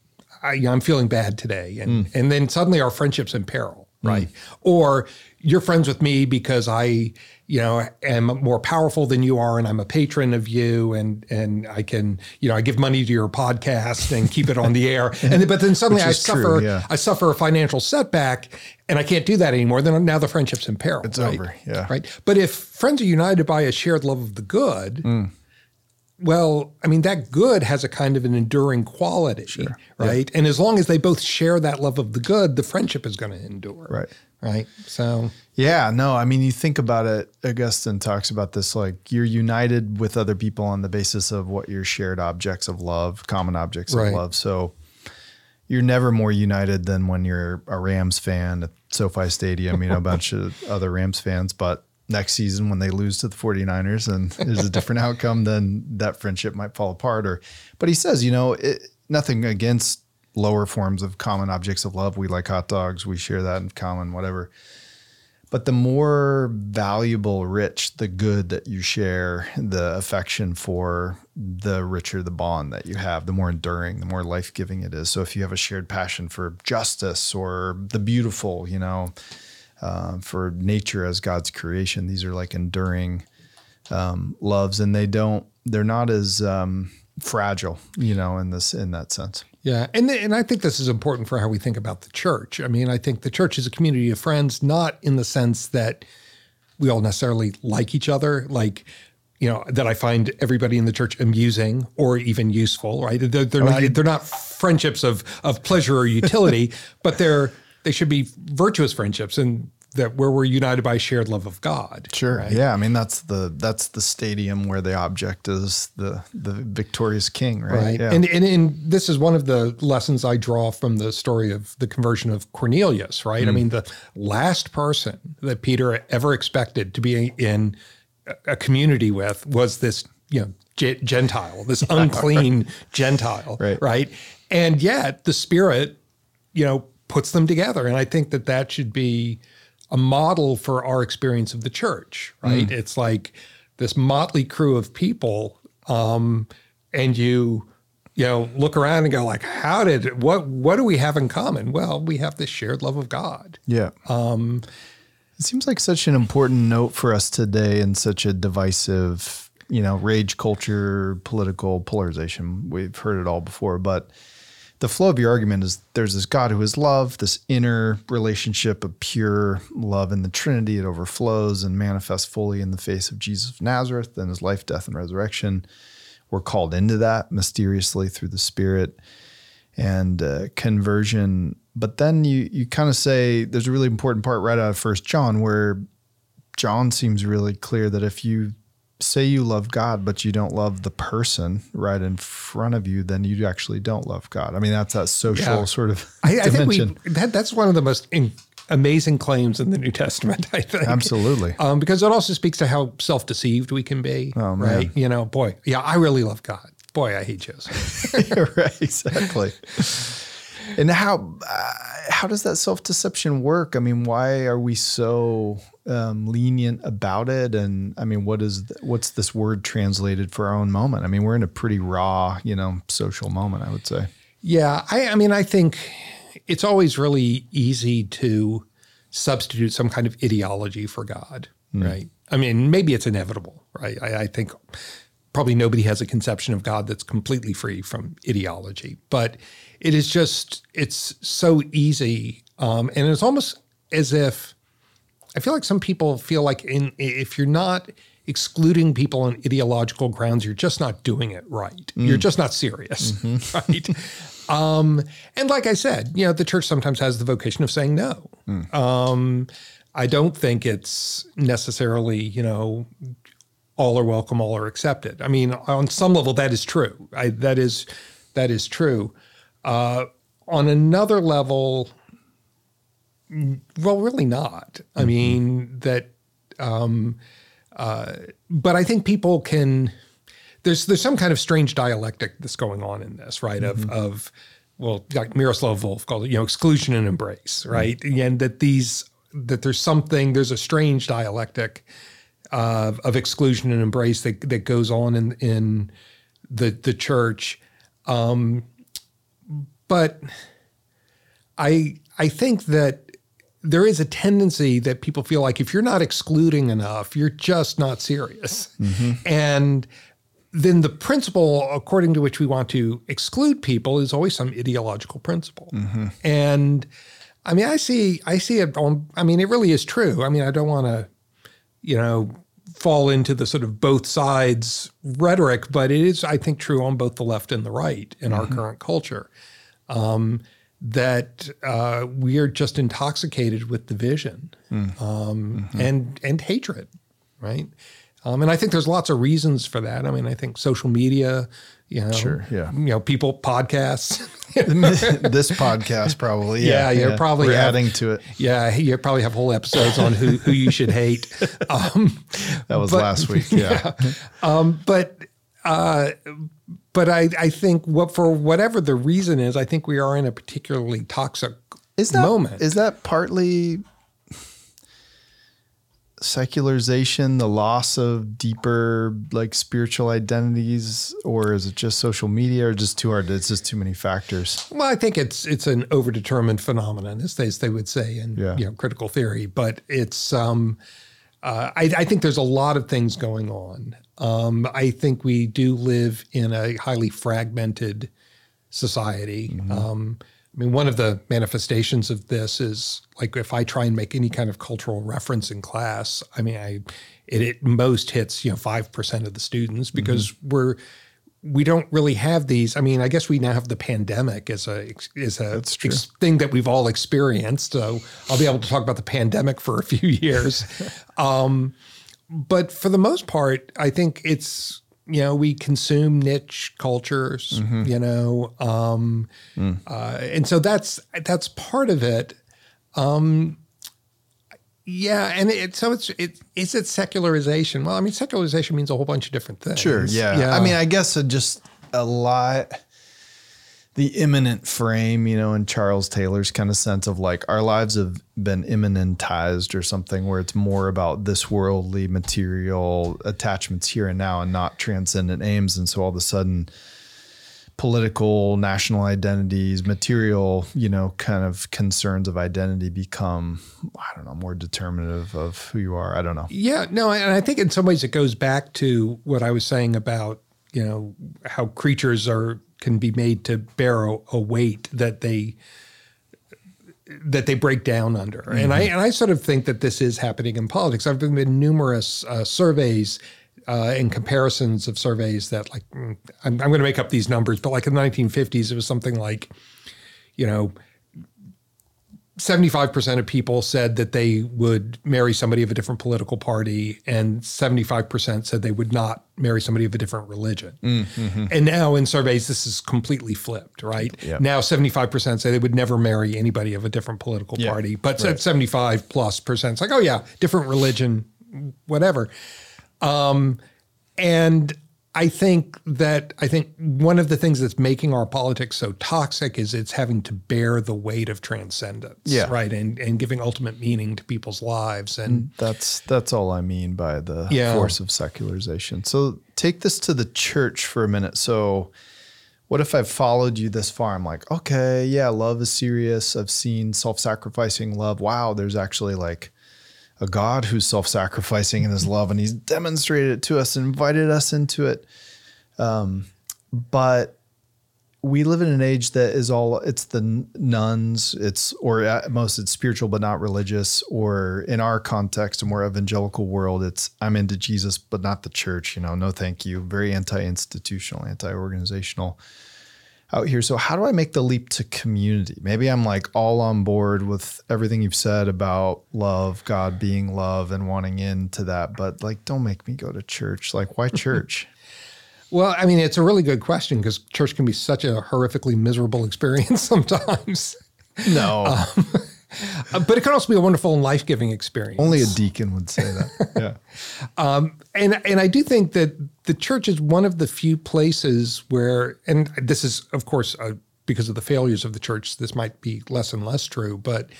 I, I'm feeling bad today. And and then suddenly our friendship's in peril, right? Or you're friends with me because I, you know, am more powerful than you are and I'm a patron of you and and I can, you know, I give money to your podcast and keep it on the air. And then, but then suddenly I is true, suffer yeah. I suffer a financial setback and I can't do that anymore. Then now the friendship's in peril. It's right? over, yeah. Right. But if friends are united by a shared love of the good, Mm. well, I mean, that good has a kind of an enduring quality, right? And as long as they both share that love of the good, the friendship is going to endure. Right. Right. So, Yeah, no, I mean, you think about it, Augustine talks about this like you're united with other people on the basis of what your shared objects of love, common objects Right. of love. So you're never more united than when you're a Rams fan at SoFi Stadium, you know, a bunch of other Rams fans. But next season, when they lose to the 49ers and there's a different outcome, then that friendship might fall apart. Or, but he says, you know, it, nothing against lower forms of common objects of love. We like hot dogs, we share that in common, whatever. But the more valuable, rich the good that you share, the affection for, the richer the bond that you have, the more enduring, the more life giving it is. So if you have a shared passion for justice or the beautiful, you know, uh, for nature as God's creation, these are like enduring um, loves, and they don't, they're not as um, fragile, you know, in this in that sense. Yeah. And, and I think this is important for how we think about the church. I mean, I think the church is a community of friends, not in the sense that we all necessarily like each other, like, you know, that I find everybody in the church amusing or even useful, right? They're, they're oh, not they're not friendships of of pleasure or utility, but they're they should be virtuous friendships and that where we're united by shared love of God. Sure. Yeah. I mean, that's the that's the stadium where the object is the the victorious king, right? Right. Yeah. And, and and this is one of the lessons I draw from the story of the conversion of Cornelius, right? I hmm. mean, the last person that Peter ever expected to be in a- community with was this, you know, Ge- Gentile, this unclean Gentile, Right. right? And yet the Spirit, you know, puts them together. And I think that that should be a model for our experience of the church, right? It's like this motley crew of people, um, and you you know, look around and go like, how did what what do we have in common? Well, we have this shared love of God. Yeah. Um, it seems like such an important note for us today in such a divisive, you know, rage culture, political polarization. We've heard it all before, but the flow of your argument is there's this God who is love, this inner relationship of pure love in the Trinity. It overflows and manifests fully in the face of Jesus of Nazareth and his life, death, and resurrection. We're called into that mysteriously through the Spirit and uh, conversion. But then you you kind of say there's a really important part right out of First John where John seems really clear that if you say you love God, but you don't love the person right in front of you, then you actually don't love God. I mean, that's that social yeah. sort of I, I think we, that, that's one of the most in, amazing claims in the New Testament. I think absolutely um, because it also speaks to how self-deceived we can be. Oh, right? You know, boy, yeah, I really love God. Boy, I hate Joseph. right, exactly. and how uh, how does that self deception work? I mean, why are we so um, lenient about it? And I mean, what is what's this word translated for our own moment? I mean, we're in a pretty raw, you know, social moment. I would say. Yeah, I, I mean, I think it's always really easy to substitute some kind of ideology for God, mm. right? I mean, maybe it's inevitable, right? I, I think probably nobody has a conception of God that's completely free from ideology, but it is just it's so easy, um, and it's almost as if I feel like some people feel like in if you're not excluding people on ideological grounds, you're just not doing it right. Mm. You're just not serious, mm-hmm. right? um, and like I said, you know, the church sometimes has the vocation of saying no. Mm. Um, I don't think it's necessarily, you know, all are welcome, all are accepted. I mean, on some level, that is true. I, that is that is true. Uh, on another level, well, really not. I mm-hmm. mean that, um, uh, but I think people can. There's there's some kind of strange dialectic that's going on in this, right? Mm-hmm. Of of well, like Miroslav Volf called it, you know, exclusion and embrace, mm-hmm. right? Mm-hmm. And that these that there's something there's a strange dialectic uh, of exclusion and embrace that that goes on in in the the church. Um, but I I think that there is a tendency that people feel like if you're not excluding enough, you're just not serious. Mm-hmm. And then the principle according to which we want to exclude people is always some ideological principle. Mm-hmm. And I mean, I see, I see it. On, I mean, it really is true. I mean, I don't want to, you know, fall into the sort of both sides rhetoric, but it is, I think, true on both the left and the right in mm-hmm. our current culture um, that uh, we are just intoxicated with division mm. um, mm-hmm. and and hatred, right? Um, and I think there's lots of reasons for that. I mean, I think social media, you know, sure, yeah, you know, people podcasts. this podcast probably, yeah, yeah, you're yeah. probably We're adding to it. Yeah, you probably have whole episodes on who who you should hate. Um, that was but, last week, yeah. yeah. Um, but uh, but I, I think what for whatever the reason is, I think we are in a particularly toxic is that, moment. Is that partly secularization, the loss of deeper like spiritual identities, or is it just social media, or just too hard? It's just too many factors. Well, I think it's it's an overdetermined phenomenon, as they, as they would say in yeah. you know, critical theory. But it's um, uh, I, I, think there's a lot of things going on. Um, I think we do live in a highly fragmented society. Mm-hmm. Um, I mean, one of the manifestations of this is like if I try and make any kind of cultural reference in class, I mean, I it at most hits you know five percent of the students because mm-hmm. we're we don't really have these. I mean, I guess we now have the pandemic as a is a ex- thing that we've all experienced. So I'll be able to talk about the pandemic for a few years. um, but for the most part, I think it's you know we consume niche cultures, mm-hmm. you know, um, mm. uh, and so that's that's part of it. Um, yeah, and it, so it's it is it secularization. Well, I mean, secularization means a whole bunch of different things. Sure, yeah. yeah. I mean, I guess just a lot the immanent frame, you know, in Charles Taylor's kind of sense of like our lives have been immanentized or something where it's more about this worldly material attachments here and now and not transcendent aims. And so all of a sudden, political national identities, material, you know, kind of concerns of identity become, I don't know, more determinative of who you are. I don't know. Yeah, no, and I think in some ways it goes back to what I was saying about, you know, how creatures are can be made to bear a, a weight that they that they break down under. Mm-hmm. And I and I sort of think that this is happening in politics. I've been in numerous uh, surveys uh, and comparisons of surveys that like mm, I'm, I'm going to make up these numbers, but like in the 1950s, it was something like, you know, 75% of people said that they would marry somebody of a different political party, and 75% said they would not marry somebody of a different religion. Mm-hmm. And now in surveys, this is completely flipped, right? Yep. Now 75% say they would never marry anybody of a different political party, but right. 75 plus percent, it's like, oh yeah, different religion, whatever. Um, and I think that I think one of the things that's making our politics so toxic is it's having to bear the weight of transcendence, yeah. right, and and giving ultimate meaning to people's lives, and mm, that's that's all I mean by the yeah. force of secularization. So take this to the church for a minute. So, what if I've followed you this far? I'm like, okay, yeah, love is serious. I've seen self-sacrificing love. Wow, there's actually like a God who's self sacrificing in his love, and he's demonstrated it to us invited us into it. Um, but we live in an age that is all it's the nones, it's or at most it's spiritual but not religious or in our context a more evangelical world it's i'm into jesus but not the church you know no thank you very anti-institutional anti-organizational out here. So how do I make the leap to community? Maybe I'm like all on board with everything you've said about love, God being love and wanting into that, but like don't make me go to church. Like why church? well, I mean, it's a really good question because church can be such a horrifically miserable experience sometimes. No. Um, but it can also be a wonderful and life giving experience. Only a deacon would say that. yeah. Um, and and I do think that the church is one of the few places where, and this is of course uh, because of the failures of the church, this might be less and less true, but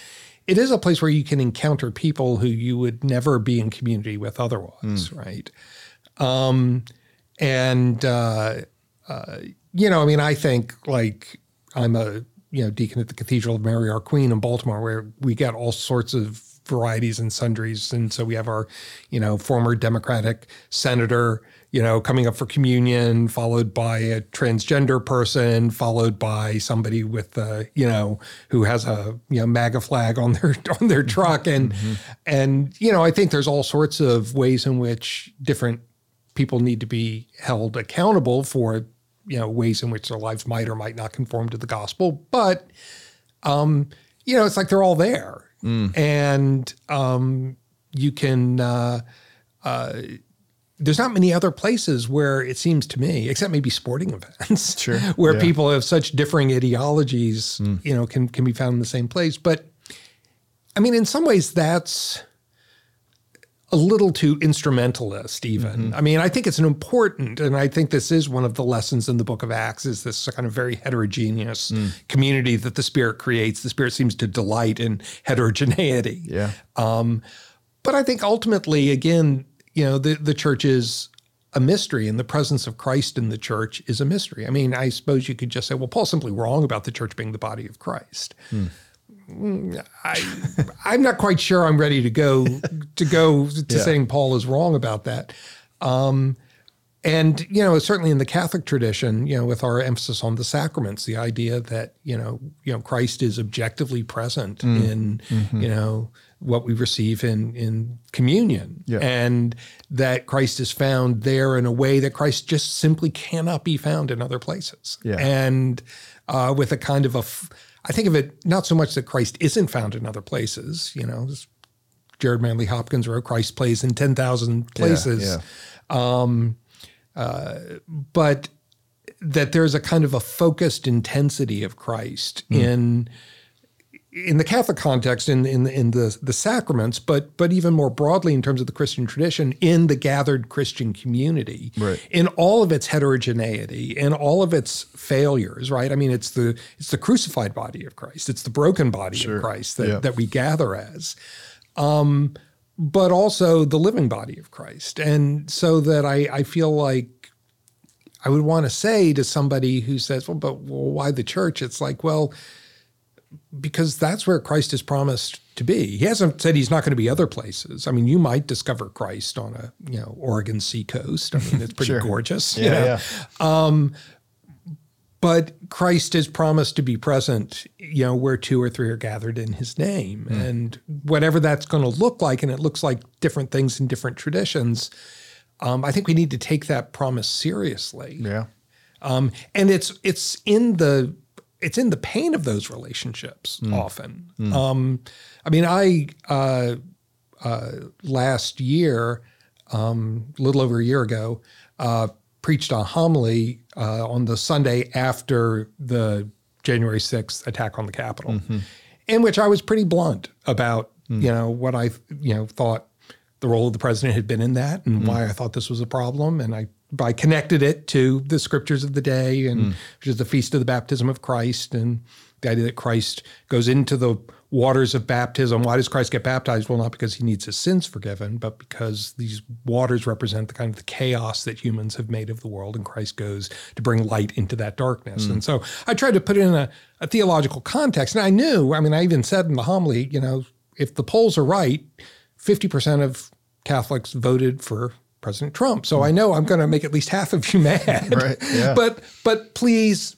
it is a place where you can encounter people who you would never be in community with otherwise, mm. right? Um, and uh, uh, you know, I mean, I think like I'm a you know deacon at the Cathedral of Mary Our Queen in Baltimore, where we get all sorts of varieties and sundries, and so we have our you know former Democratic senator you know coming up for communion, followed by a transgender person, followed by somebody with uh, you know who has a you know MAGA flag on their on their truck, and mm-hmm. and you know I think there's all sorts of ways in which different people need to be held accountable for you know ways in which their lives might or might not conform to the gospel but um you know it's like they're all there mm. and um you can uh uh there's not many other places where it seems to me, except maybe sporting events, sure. where yeah. people of such differing ideologies, mm. you know, can can be found in the same place. But I mean, in some ways, that's a little too instrumentalist even mm-hmm. i mean i think it's an important and i think this is one of the lessons in the book of acts is this kind of very heterogeneous mm. community that the spirit creates the spirit seems to delight in heterogeneity yeah um, but i think ultimately again you know the, the church is a mystery and the presence of christ in the church is a mystery i mean i suppose you could just say well paul's simply wrong about the church being the body of christ mm. I, I'm not quite sure I'm ready to go to go to yeah. saying Paul is wrong about that. Um, and you know, certainly in the Catholic tradition, you know, with our emphasis on the sacraments, the idea that you know, you know, Christ is objectively present mm. in mm-hmm. you know what we receive in in communion, yeah. and that Christ is found there in a way that Christ just simply cannot be found in other places, yeah. and uh, with a kind of a f- I think of it not so much that Christ isn't found in other places. You know, Gerard Manley Hopkins wrote Christ plays in 10,000 places. Yeah, yeah. Um, uh, but that there's a kind of a focused intensity of Christ mm. in in the Catholic context, in in in the the sacraments, but but even more broadly in terms of the Christian tradition, in the gathered Christian community, right. in all of its heterogeneity, in all of its failures, right? I mean, it's the it's the crucified body of Christ, it's the broken body sure. of Christ that yeah. that we gather as, um, but also the living body of Christ, and so that I I feel like I would want to say to somebody who says, well, but well, why the church? It's like, well, because that's where Christ is promised to be. He hasn't said he's not going to be other places. I mean, you might discover Christ on a you know Oregon seacoast. I mean, it's pretty Sure. gorgeous. Yeah, you know? yeah. But Christ is promised to be present, you know, where two or three are gathered in his name. And whatever that's going to look like, and it looks like different things in different traditions, um, I think we need to take that promise seriously. Yeah. Um, and it's it's in the it's in the pain of those relationships often. Um, I mean, I uh, uh, last year, um, a little over a year ago, uh, preached a homily uh, on the Sunday after the January sixth attack on the Capitol, in which I was pretty blunt about you know what I you know thought the role of the president had been in that and why I thought this was a problem. And I, I connected it to the scriptures of the day, and hmm. which is the feast of the baptism of Christ, and the idea that Christ goes into the waters of baptism. Why does Christ get baptized? Well, not because he needs his sins forgiven, but because these waters represent the kind of the chaos that humans have made of the world, and Christ goes to bring light into that darkness. Hmm. And so I tried to put it in a, a theological context. And I knew, I mean, I even said in the homily, you know, if the polls are right, 50% of Catholics voted for President Trump. So I hmm. know I'm going to make at least half of you mad. Right, yeah. But but please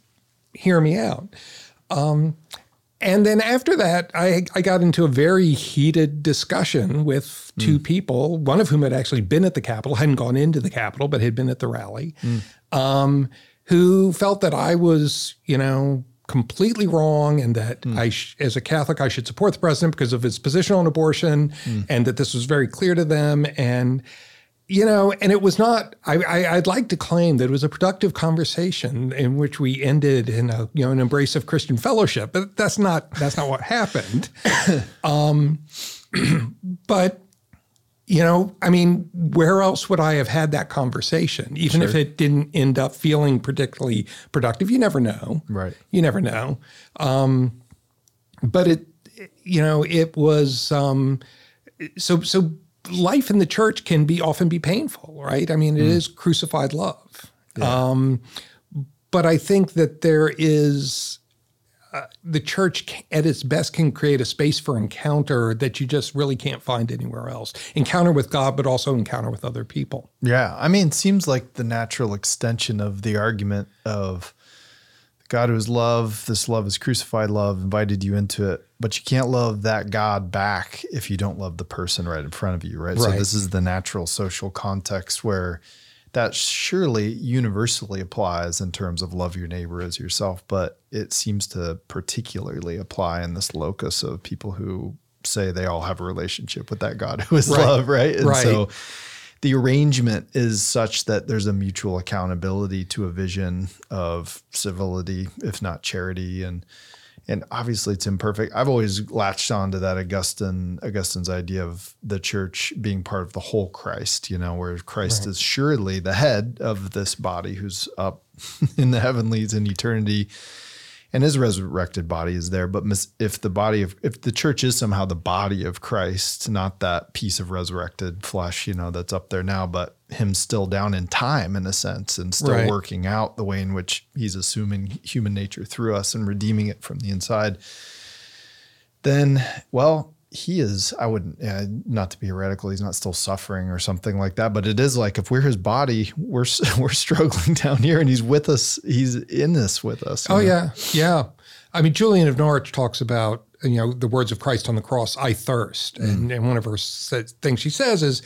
hear me out. Um, and then after that, I, I got into a very heated discussion with two hmm. people, one of whom had actually been at the Capitol, hadn't gone into the Capitol, but had been at the rally, hmm. um, who felt that I was, you know, completely wrong and that I, sh- as a Catholic, I should support the president because of his position on abortion and that this was very clear to them. And, you know, and it was not, I, I, I'd like to claim that it was a productive conversation in which we ended in a, you know, an embrace of Christian fellowship, but that's not, that's not what happened. um, but, you know, I mean, where else would I have had that conversation? Even if it didn't end up feeling particularly productive, you never know. Right. You never know. Um, but it, you know, it was um, so so. Life in the church can be often be painful, right? I mean, it is crucified love. Um, but I think that there is uh, the church at its best can create a space for encounter that you just really can't find anywhere else. Encounter with God, but also encounter with other people. Yeah. I mean, it seems like the natural extension of the argument of God who is love, this love is crucified love, invited you into it, but you can't love that God back if you don't love the person right in front of you, right? So this is the natural social context where that surely universally applies in terms of love your neighbor as yourself, but it seems to particularly apply in this locus of people who say they all have a relationship with that God who is Right. love, right? And Right. so the arrangement is such that there's a mutual accountability to a vision of civility, if not charity, and and obviously it's imperfect. I've always latched on to that Augustine Augustine's idea of the church being part of the whole Christ, you know, where Christ is surely the head of this body who's up in the heavenlies in eternity and his resurrected body is there. But mis- if the body of, if the church is somehow the body of Christ, not that piece of resurrected flesh, you know, that's up there now, but him still down in time in a sense and still Right. working out the way in which he's assuming human nature through us and redeeming it from the inside, then, well, he is, I wouldn't, yeah, not to be heretical, he's not still suffering or something like that, but it is like if we're his body, we're, we're struggling down here and he's with us, he's in this with us. Oh know? yeah, yeah. I mean, Julian of Norwich talks about you know the words of Christ on the cross. I thirst, mm. and, and one of her things she says is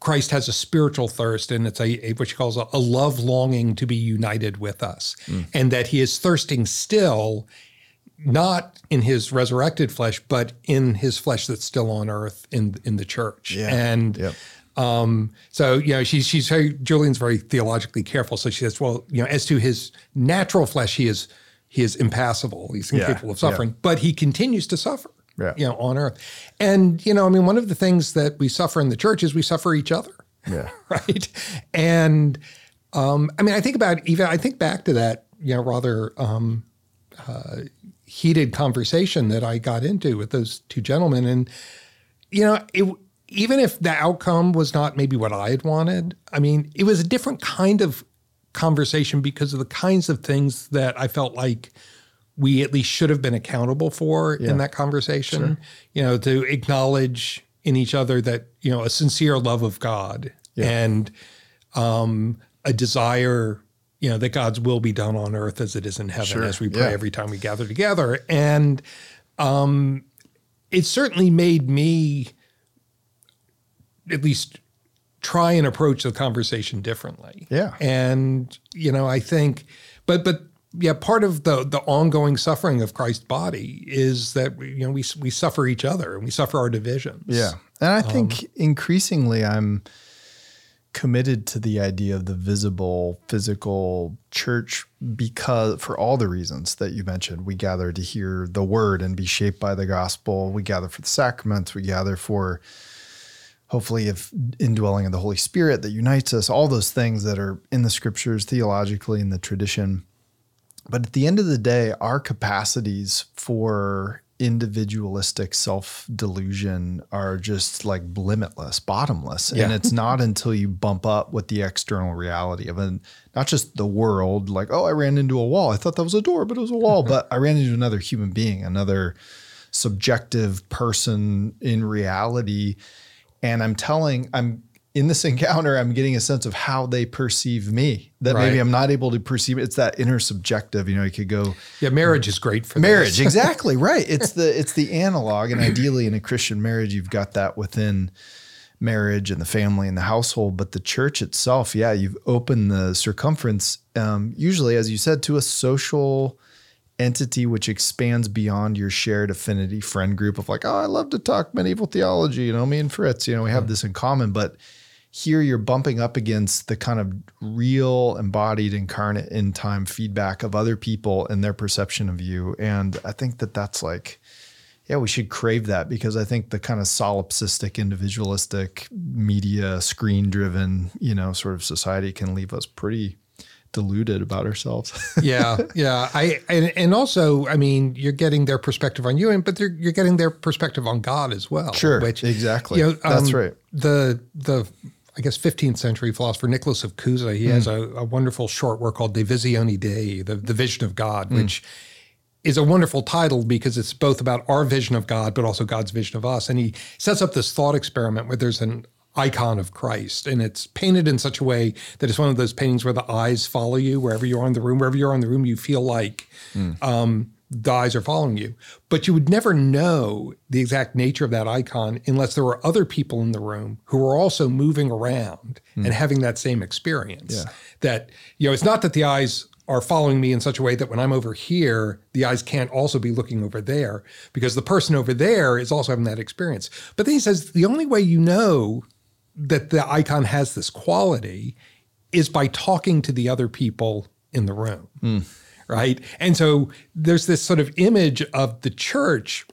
Christ has a spiritual thirst, and it's a, a what she calls a, a love longing to be united with us, mm. and that he is thirsting still, not in his resurrected flesh, but in his flesh that's still on earth in in the church. Yeah. And Yep. um, so you know, she's she's very Julian's very theologically careful. So she says, well, you know, as to his natural flesh, he is he is impassible. He's Yeah, incapable of suffering, but he continues to suffer. Yeah. You know, on earth. And you know, I mean, one of the things that we suffer in the church is we suffer each other. Yeah. Right. And um, I mean, I think about even I think back to that, you know, rather um, uh, heated conversation that I got into with those two gentlemen, and you know, it, even if the outcome was not maybe what I had wanted, I mean, it was a different kind of conversation because of the kinds of things that I felt like we at least should have been accountable for Yeah. in that conversation. You know, to acknowledge in each other that you know a sincere love of God and um, a desire, you know, that God's will be done on earth as it is in heaven, Sure. as we pray Yeah. every time we gather together. And um, it certainly made me at least try and approach the conversation differently. Yeah. And you know, I think but but yeah, part of the the ongoing suffering of Christ's body is that you know we we suffer each other and we suffer our divisions. Yeah. And I think Um, increasingly I'm committed to the idea of the visible physical church because for all the reasons that you mentioned. We gather to hear the word and be shaped by the gospel. We gather for the sacraments. We gather for hopefully if indwelling of the holy spirit that unites us. All those things that are in the scriptures theologically in the tradition. But at the end of the day, our capacities for individualistic self delusion are just like limitless, bottomless. And it's not until you bump up with the external reality of it, not just the world, like, oh, I ran into a wall. I thought that was a door, but it was a wall. Mm-hmm. but I ran into another human being, another subjective person in reality. And I'm telling, I'm in this encounter, I'm getting a sense of how they perceive me that maybe I'm not able to perceive. It's that inner subjective. You know, you could go Yeah, marriage is great for marriage, exactly right. It's the it's the analog, and ideally in a Christian marriage, you've got that within marriage and the family and the household. But the church itself, yeah, you've opened the circumference, um, usually, as you said, to a social entity which expands beyond your shared affinity friend group of like, oh, I love to talk medieval theology. You know, me and Fritz, you know, we have this in common, but here you're bumping up against the kind of real embodied incarnate in time feedback of other people and their perception of you and i think that that's like yeah we should crave that because i think the kind of solipsistic individualistic media screen driven you know sort of society can leave us pretty deluded about ourselves yeah, yeah. I and, and also, I mean, you're getting their perspective on you, and but you're getting their perspective on God as well. Sure, which exactly. you know, That's um, right. The the I guess 15th century philosopher Nicholas of Cusa, he has Hmm. a, a wonderful short work called De Visione Dei, the the vision of. God, which is a wonderful title because it's both about our vision of God, but also God's vision of us. And he sets up this thought experiment where there's an icon of Christ and it's painted in such a way that it's one of those paintings where the eyes follow you wherever you are in the room. Wherever you are in the room, you feel like um, the eyes are following you. But you would never know the exact nature of that icon unless there were other people in the room who were also moving around and hmm. having that same experience. Yeah. That, you know, it's not that the eyes are following me in such a way that when I'm over here, the eyes can't also be looking over there because the person over there is also having that experience. But then he says the only way you know that the icon has this quality is by talking to the other people in the room. Hmm. Right. And so there's this sort of image of the church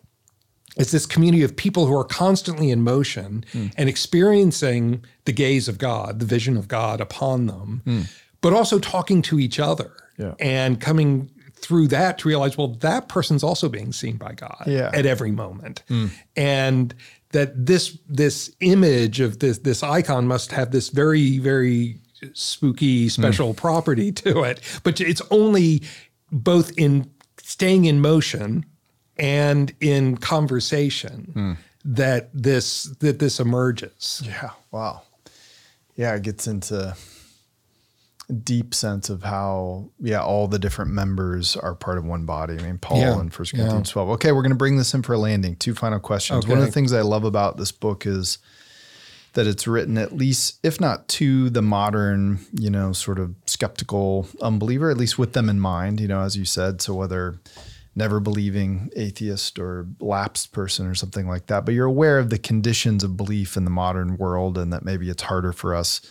as this community of people who are constantly in motion hmm. and experiencing the gaze of God, the vision of God upon them, hmm. but also talking to each other Yeah. and coming through that to realize, well, that person's also being seen by God Yeah. at every moment. Hmm. And that this this image of this this icon must have this very, very spooky special property to it. But it's only both in staying in motion and in conversation hmm. that this that this emerges. Yeah. Wow. Yeah, it gets into a deep sense of how yeah all the different members are part of one body. I mean, Paul Yeah, in First yeah. Corinthians twelve. Okay, we're going to bring this in for a landing. Two final questions. One of the things I love about this book is that it's written at least, if not to the modern, you know, sort of skeptical unbeliever, at least with them in mind. You know, as you said. So whether never believing atheist or lapsed person or something like that, but you're aware of the conditions of belief in the modern world and that maybe it's harder for us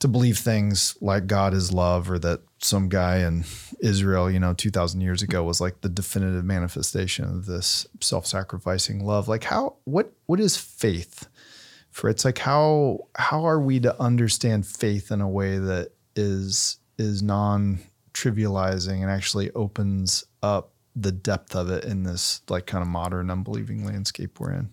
to believe things like God is love or that some guy in Israel, you know, 2000 years ago was like the definitive manifestation of this self-sacrificing love. Like how what what is faith? For it's like how how are we to understand faith in a way that is is non-trivializing and actually opens up the depth of it in this like kind of modern unbelieving landscape we're in.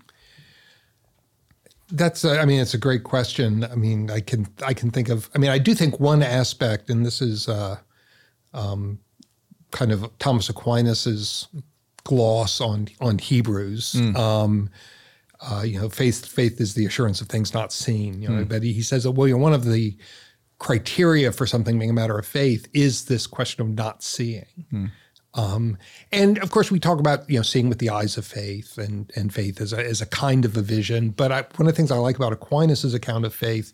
That's, a, I mean, it's a great question. I mean, I can, I can think of, I mean, I do think one aspect, and this is uh, um, kind of Thomas Aquinas's gloss on on Hebrews. Mm. Um, uh, you know, faith faith is the assurance of things not seen. You know, mm. but he, he says that well, you know, one of the criteria for something being a matter of faith is this question of not seeing. Mm. Um, and of course, we talk about you know seeing with the eyes of faith and and faith as a as a kind of a vision. But I, one of the things I like about Aquinas' account of faith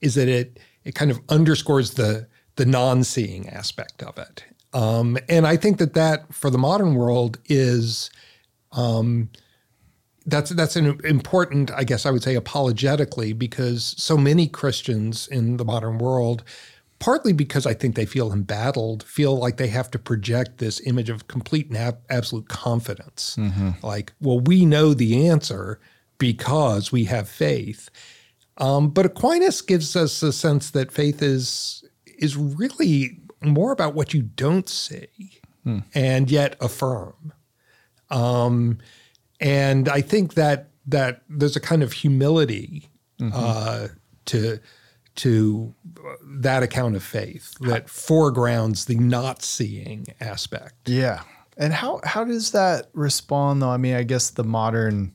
is that it it kind of underscores the the non-seeing aspect of it. Um, and I think that that for the modern world is um, that's that's an important, I guess I would say, apologetically, because so many Christians in the modern world partly because I think they feel embattled, feel like they have to project this image of complete and ab- absolute confidence. Mm-hmm. Like, well, we know the answer because we have faith. Um, but Aquinas gives us a sense that faith is is really more about what you don't see hmm. and yet affirm. Um, and I think that that there's a kind of humility mm-hmm. uh, to to that account of faith that foregrounds the not seeing aspect. Yeah. And how how does that respond though? I mean, I guess the modern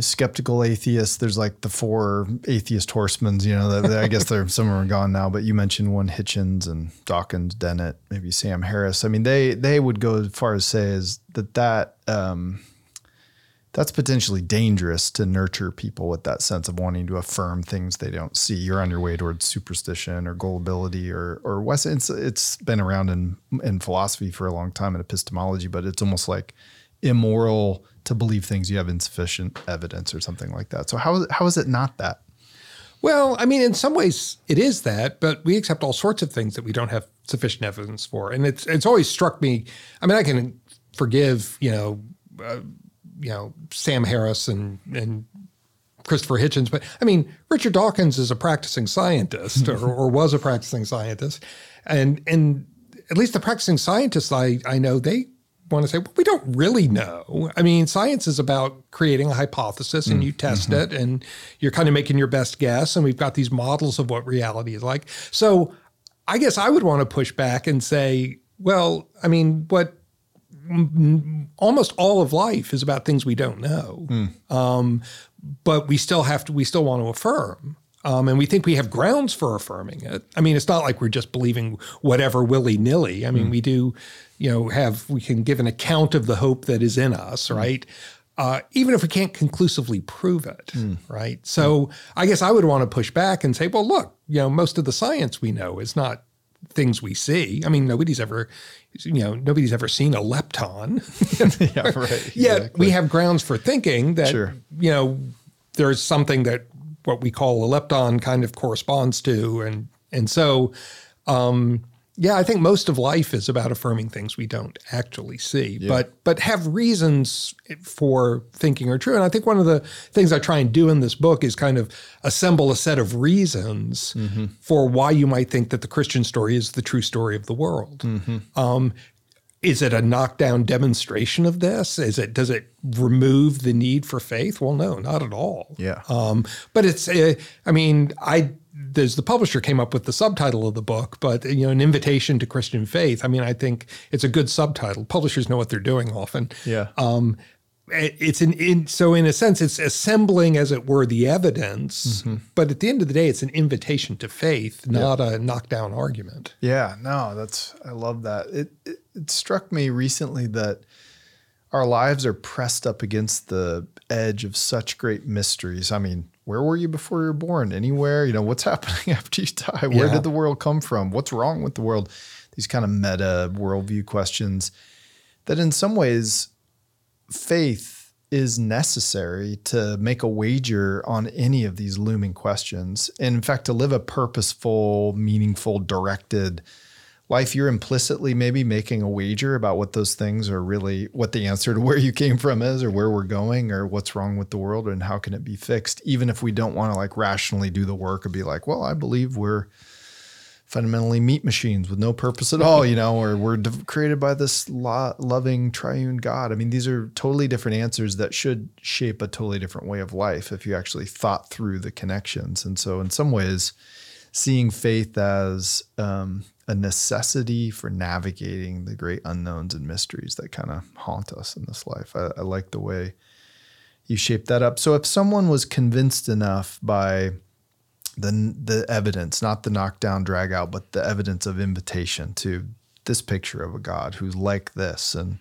skeptical atheists, there's like the four atheist horsemen, you know, I guess they're some of them are gone now, but you mentioned one Hitchens and Dawkins, Dennett, maybe Sam Harris. I mean, they they would go as far as say is that that um, that's potentially dangerous to nurture people with that sense of wanting to affirm things they don't see. You're on your way towards superstition or gullibility or or West. It's, it's been around in in philosophy for a long time in epistemology, but it's almost like immoral to believe things you have insufficient evidence or something like that. So how how is it not that? Well, I mean, in some ways it is that, but we accept all sorts of things that we don't have sufficient evidence for, and it's it's always struck me. I mean, I can forgive you know. Uh, you know Sam Harris and and Christopher Hitchens, but I mean Richard Dawkins is a practicing scientist or, or was a practicing scientist, and and at least the practicing scientists I I know they want to say, well, we don't really know. I mean, science is about creating a hypothesis and you mm, test mm-hmm. it and you're kind of making your best guess. And we've got these models of what reality is like. So I guess I would want to push back and say, well, I mean, what almost all of life is about things we don't know. Mm. Um, but we still have to, we still want to affirm. Um, and we think we have grounds for affirming it. I mean, it's not like we're just believing whatever willy nilly. I mean, mm. we do, you know, have, we can give an account of the hope that is in us, mm. right? Uh, even if we can't conclusively prove it, mm. right? So I guess I would want to push back and say, well, look, you know, most of the science we know is not things we see. I mean, nobody's ever, you know, nobody's ever seen a lepton. yeah, right. Yet exactly. we have grounds for thinking that, sure. you know, there's something that what we call a lepton kind of corresponds to, and and so, um, yeah, I think most of life is about affirming things we don't actually see, yeah. but but have reasons for thinking are true. And I think one of the things I try and do in this book is kind of assemble a set of reasons mm-hmm. for why you might think that the Christian story is the true story of the world. Mm-hmm. Um, is it a knockdown demonstration of this? Is it does it remove the need for faith? Well, no, not at all. Yeah. Um, but it's, uh, I mean, I there's the publisher came up with the subtitle of the book, but you know, an invitation to Christian faith. I mean, I think it's a good subtitle. Publishers know what they're doing often. Yeah. Um, it's an in, so in a sense it's assembling as it were the evidence mm-hmm. but at the end of the day it's an invitation to faith not yeah. a knockdown argument yeah no that's i love that it, it, it struck me recently that our lives are pressed up against the edge of such great mysteries i mean where were you before you were born? Anywhere? You know, what's happening after you die? Where yeah. did the world come from? What's wrong with the world? These kind of meta worldview questions that in some ways faith is necessary to make a wager on any of these looming questions. And in fact, to live a purposeful, meaningful, directed life, you're implicitly maybe making a wager about what those things are really, what the answer to where you came from is, or where we're going, or what's wrong with the world, and how can it be fixed, even if we don't want to like rationally do the work and be like, well, I believe we're fundamentally meat machines with no purpose at all, you know, or we're created by this lo- loving triune God. I mean, these are totally different answers that should shape a totally different way of life if you actually thought through the connections. And so, in some ways, seeing faith as um, a necessity for navigating the great unknowns and mysteries that kind of haunt us in this life. I, I like the way you shaped that up. So, if someone was convinced enough by the the evidence, not the knockdown drag out, but the evidence of invitation to this picture of a God who's like this and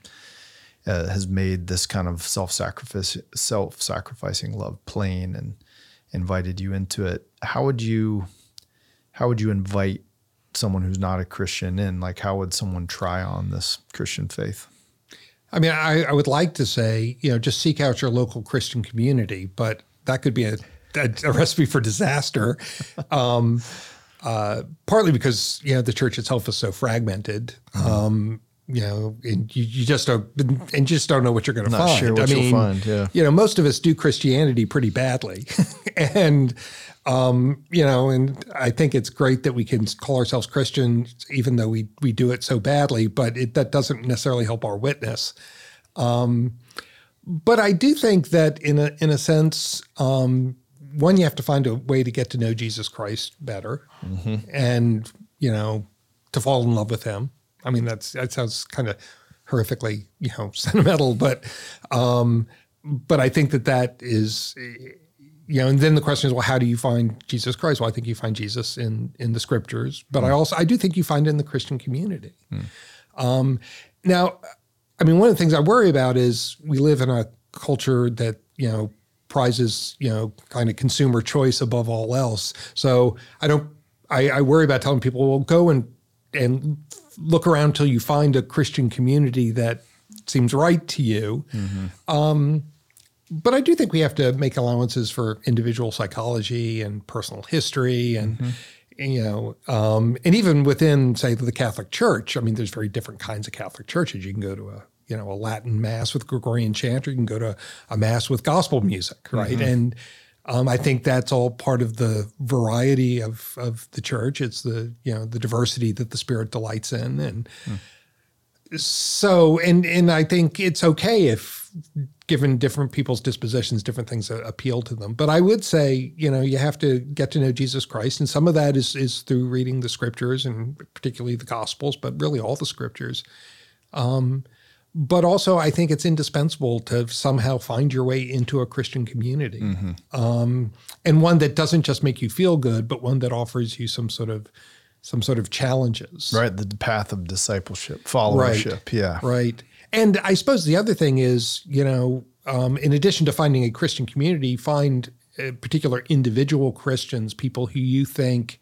uh, has made this kind of self sacrifice self sacrificing love plain and invited you into it. How would you how would you invite someone who's not a Christian in? Like, how would someone try on this Christian faith? I mean, I, I would like to say, you know, just seek out your local Christian community, but that could be a a, a recipe for disaster. Um, uh, partly because you know the church itself is so fragmented. Mm-hmm. Um, you know, and you, you, just don't and just don't know what you're going to find. Sure what I mean, find, yeah. you know, most of us do Christianity pretty badly, and um, you know, and I think it's great that we can call ourselves Christian, even though we we do it so badly. But it, that doesn't necessarily help our witness. Um, but I do think that in a in a sense, um, one, you have to find a way to get to know Jesus Christ better, mm-hmm. and you know, to fall in love with Him. I mean, that's that sounds kind of horrifically, you know, sentimental, but um, but I think that that is, you know, and then the question is, well, how do you find Jesus Christ? Well, I think you find Jesus in in the Scriptures, but mm. I also I do think you find it in the Christian community. Mm. Um, now, I mean, one of the things I worry about is we live in a culture that you know prizes, you know, kind of consumer choice above all else. So I don't, I, I worry about telling people, well, go and and look around until you find a Christian community that seems right to you. Mm-hmm. Um, but I do think we have to make allowances for individual psychology and personal history and. Mm-hmm you know, um, and even within, say, the Catholic Church, I mean, there's very different kinds of Catholic churches. You can go to a you know a Latin mass with Gregorian chant, or you can go to a mass with gospel music, right? Mm-hmm. And um, I think that's all part of the variety of of the church. It's the you know the diversity that the Spirit delights in, and mm. So and and I think it's okay if given different people's dispositions, different things appeal to them. But I would say, you know, you have to get to know Jesus Christ, and some of that is is through reading the scriptures and particularly the Gospels, but really all the scriptures. Um, but also I think it's indispensable to somehow find your way into a Christian community, mm-hmm. um, and one that doesn't just make you feel good, but one that offers you some sort of some sort of challenges. Right, the path of discipleship, followership. Right. Yeah, right. And I suppose the other thing is, you know, um, in addition to finding a Christian community, find uh, particular individual Christians, people who you think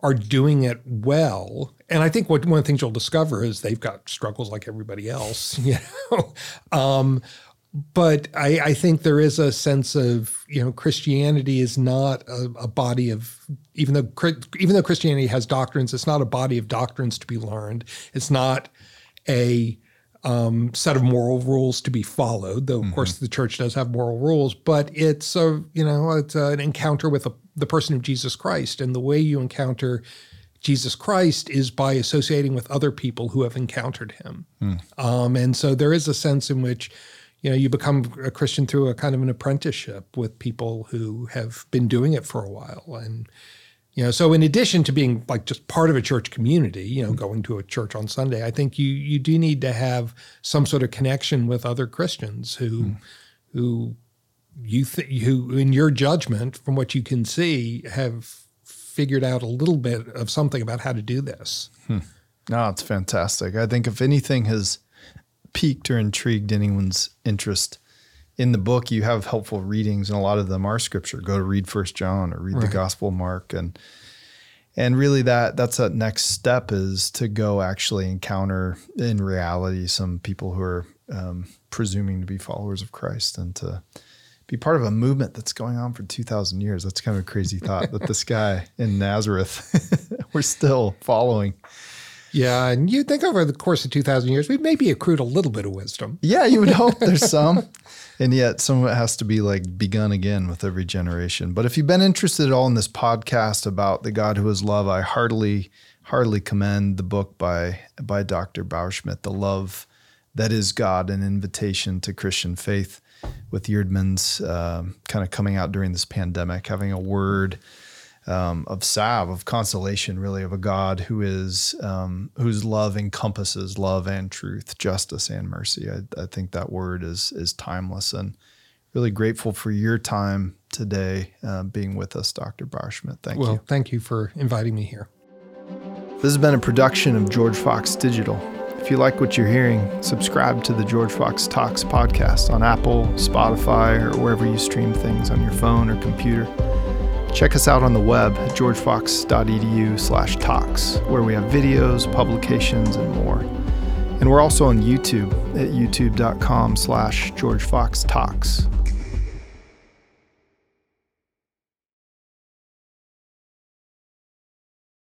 are doing it well. And I think what one of the things you'll discover is they've got struggles like everybody else, you know. um, but I, I, think there is a sense of you know Christianity is not a, a, body of even though even though Christianity has doctrines, it's not a body of doctrines to be learned. It's not a um, set of moral rules to be followed. Though of mm-hmm. course the church does have moral rules, but it's a you know it's an encounter with a the person of Jesus Christ. And the way you encounter Jesus Christ is by associating with other people who have encountered him. Mm. Um, and so there is a sense in which you know you become a Christian through a kind of an apprenticeship with people who have been doing it for a while and you know so in addition to being like just part of a church community you know mm. going to a church on sunday i think you you do need to have some sort of connection with other christians who mm. who you th- who in your judgment from what you can see have figured out a little bit of something about how to do this hmm. no it's fantastic i think if anything has piqued or intrigued anyone's interest in the book you have helpful readings and a lot of them are scripture go to read first john or read right. the gospel of mark and and really that that's a next step is to go actually encounter in reality some people who are um, presuming to be followers of christ and to be part of a movement that's going on for 2000 years. That's kind of a crazy thought that this guy in Nazareth we're still following. Yeah, and you think over the course of 2,000 years, we've maybe accrued a little bit of wisdom. Yeah, you would hope there's some. And yet some of it has to be like begun again with every generation. But if you've been interested at all in this podcast about the God who is love, I heartily, heartily commend the book by by Dr. Bauerschmidt, The Love That Is God, an invitation to Christian faith with Eerdmans um, kind of coming out during this pandemic, having a word um, of salve, of consolation, really, of a God who is um, whose love encompasses love and truth, justice and mercy. I, I, think that word is is timeless, and really grateful for your time today, uh, being with us, Dr. Bauerschmidt. Thank well, you. Well, thank you for inviting me here. This has been a production of George Fox Digital. If you like what you're hearing, subscribe to the George Fox Talks podcast on Apple, Spotify, or wherever you stream things on your phone or computer. Check us out on the web at georgefox.edu slash talks, where we have videos, publications, and more. And we're also on YouTube at youtube.com slash georgefoxtalks.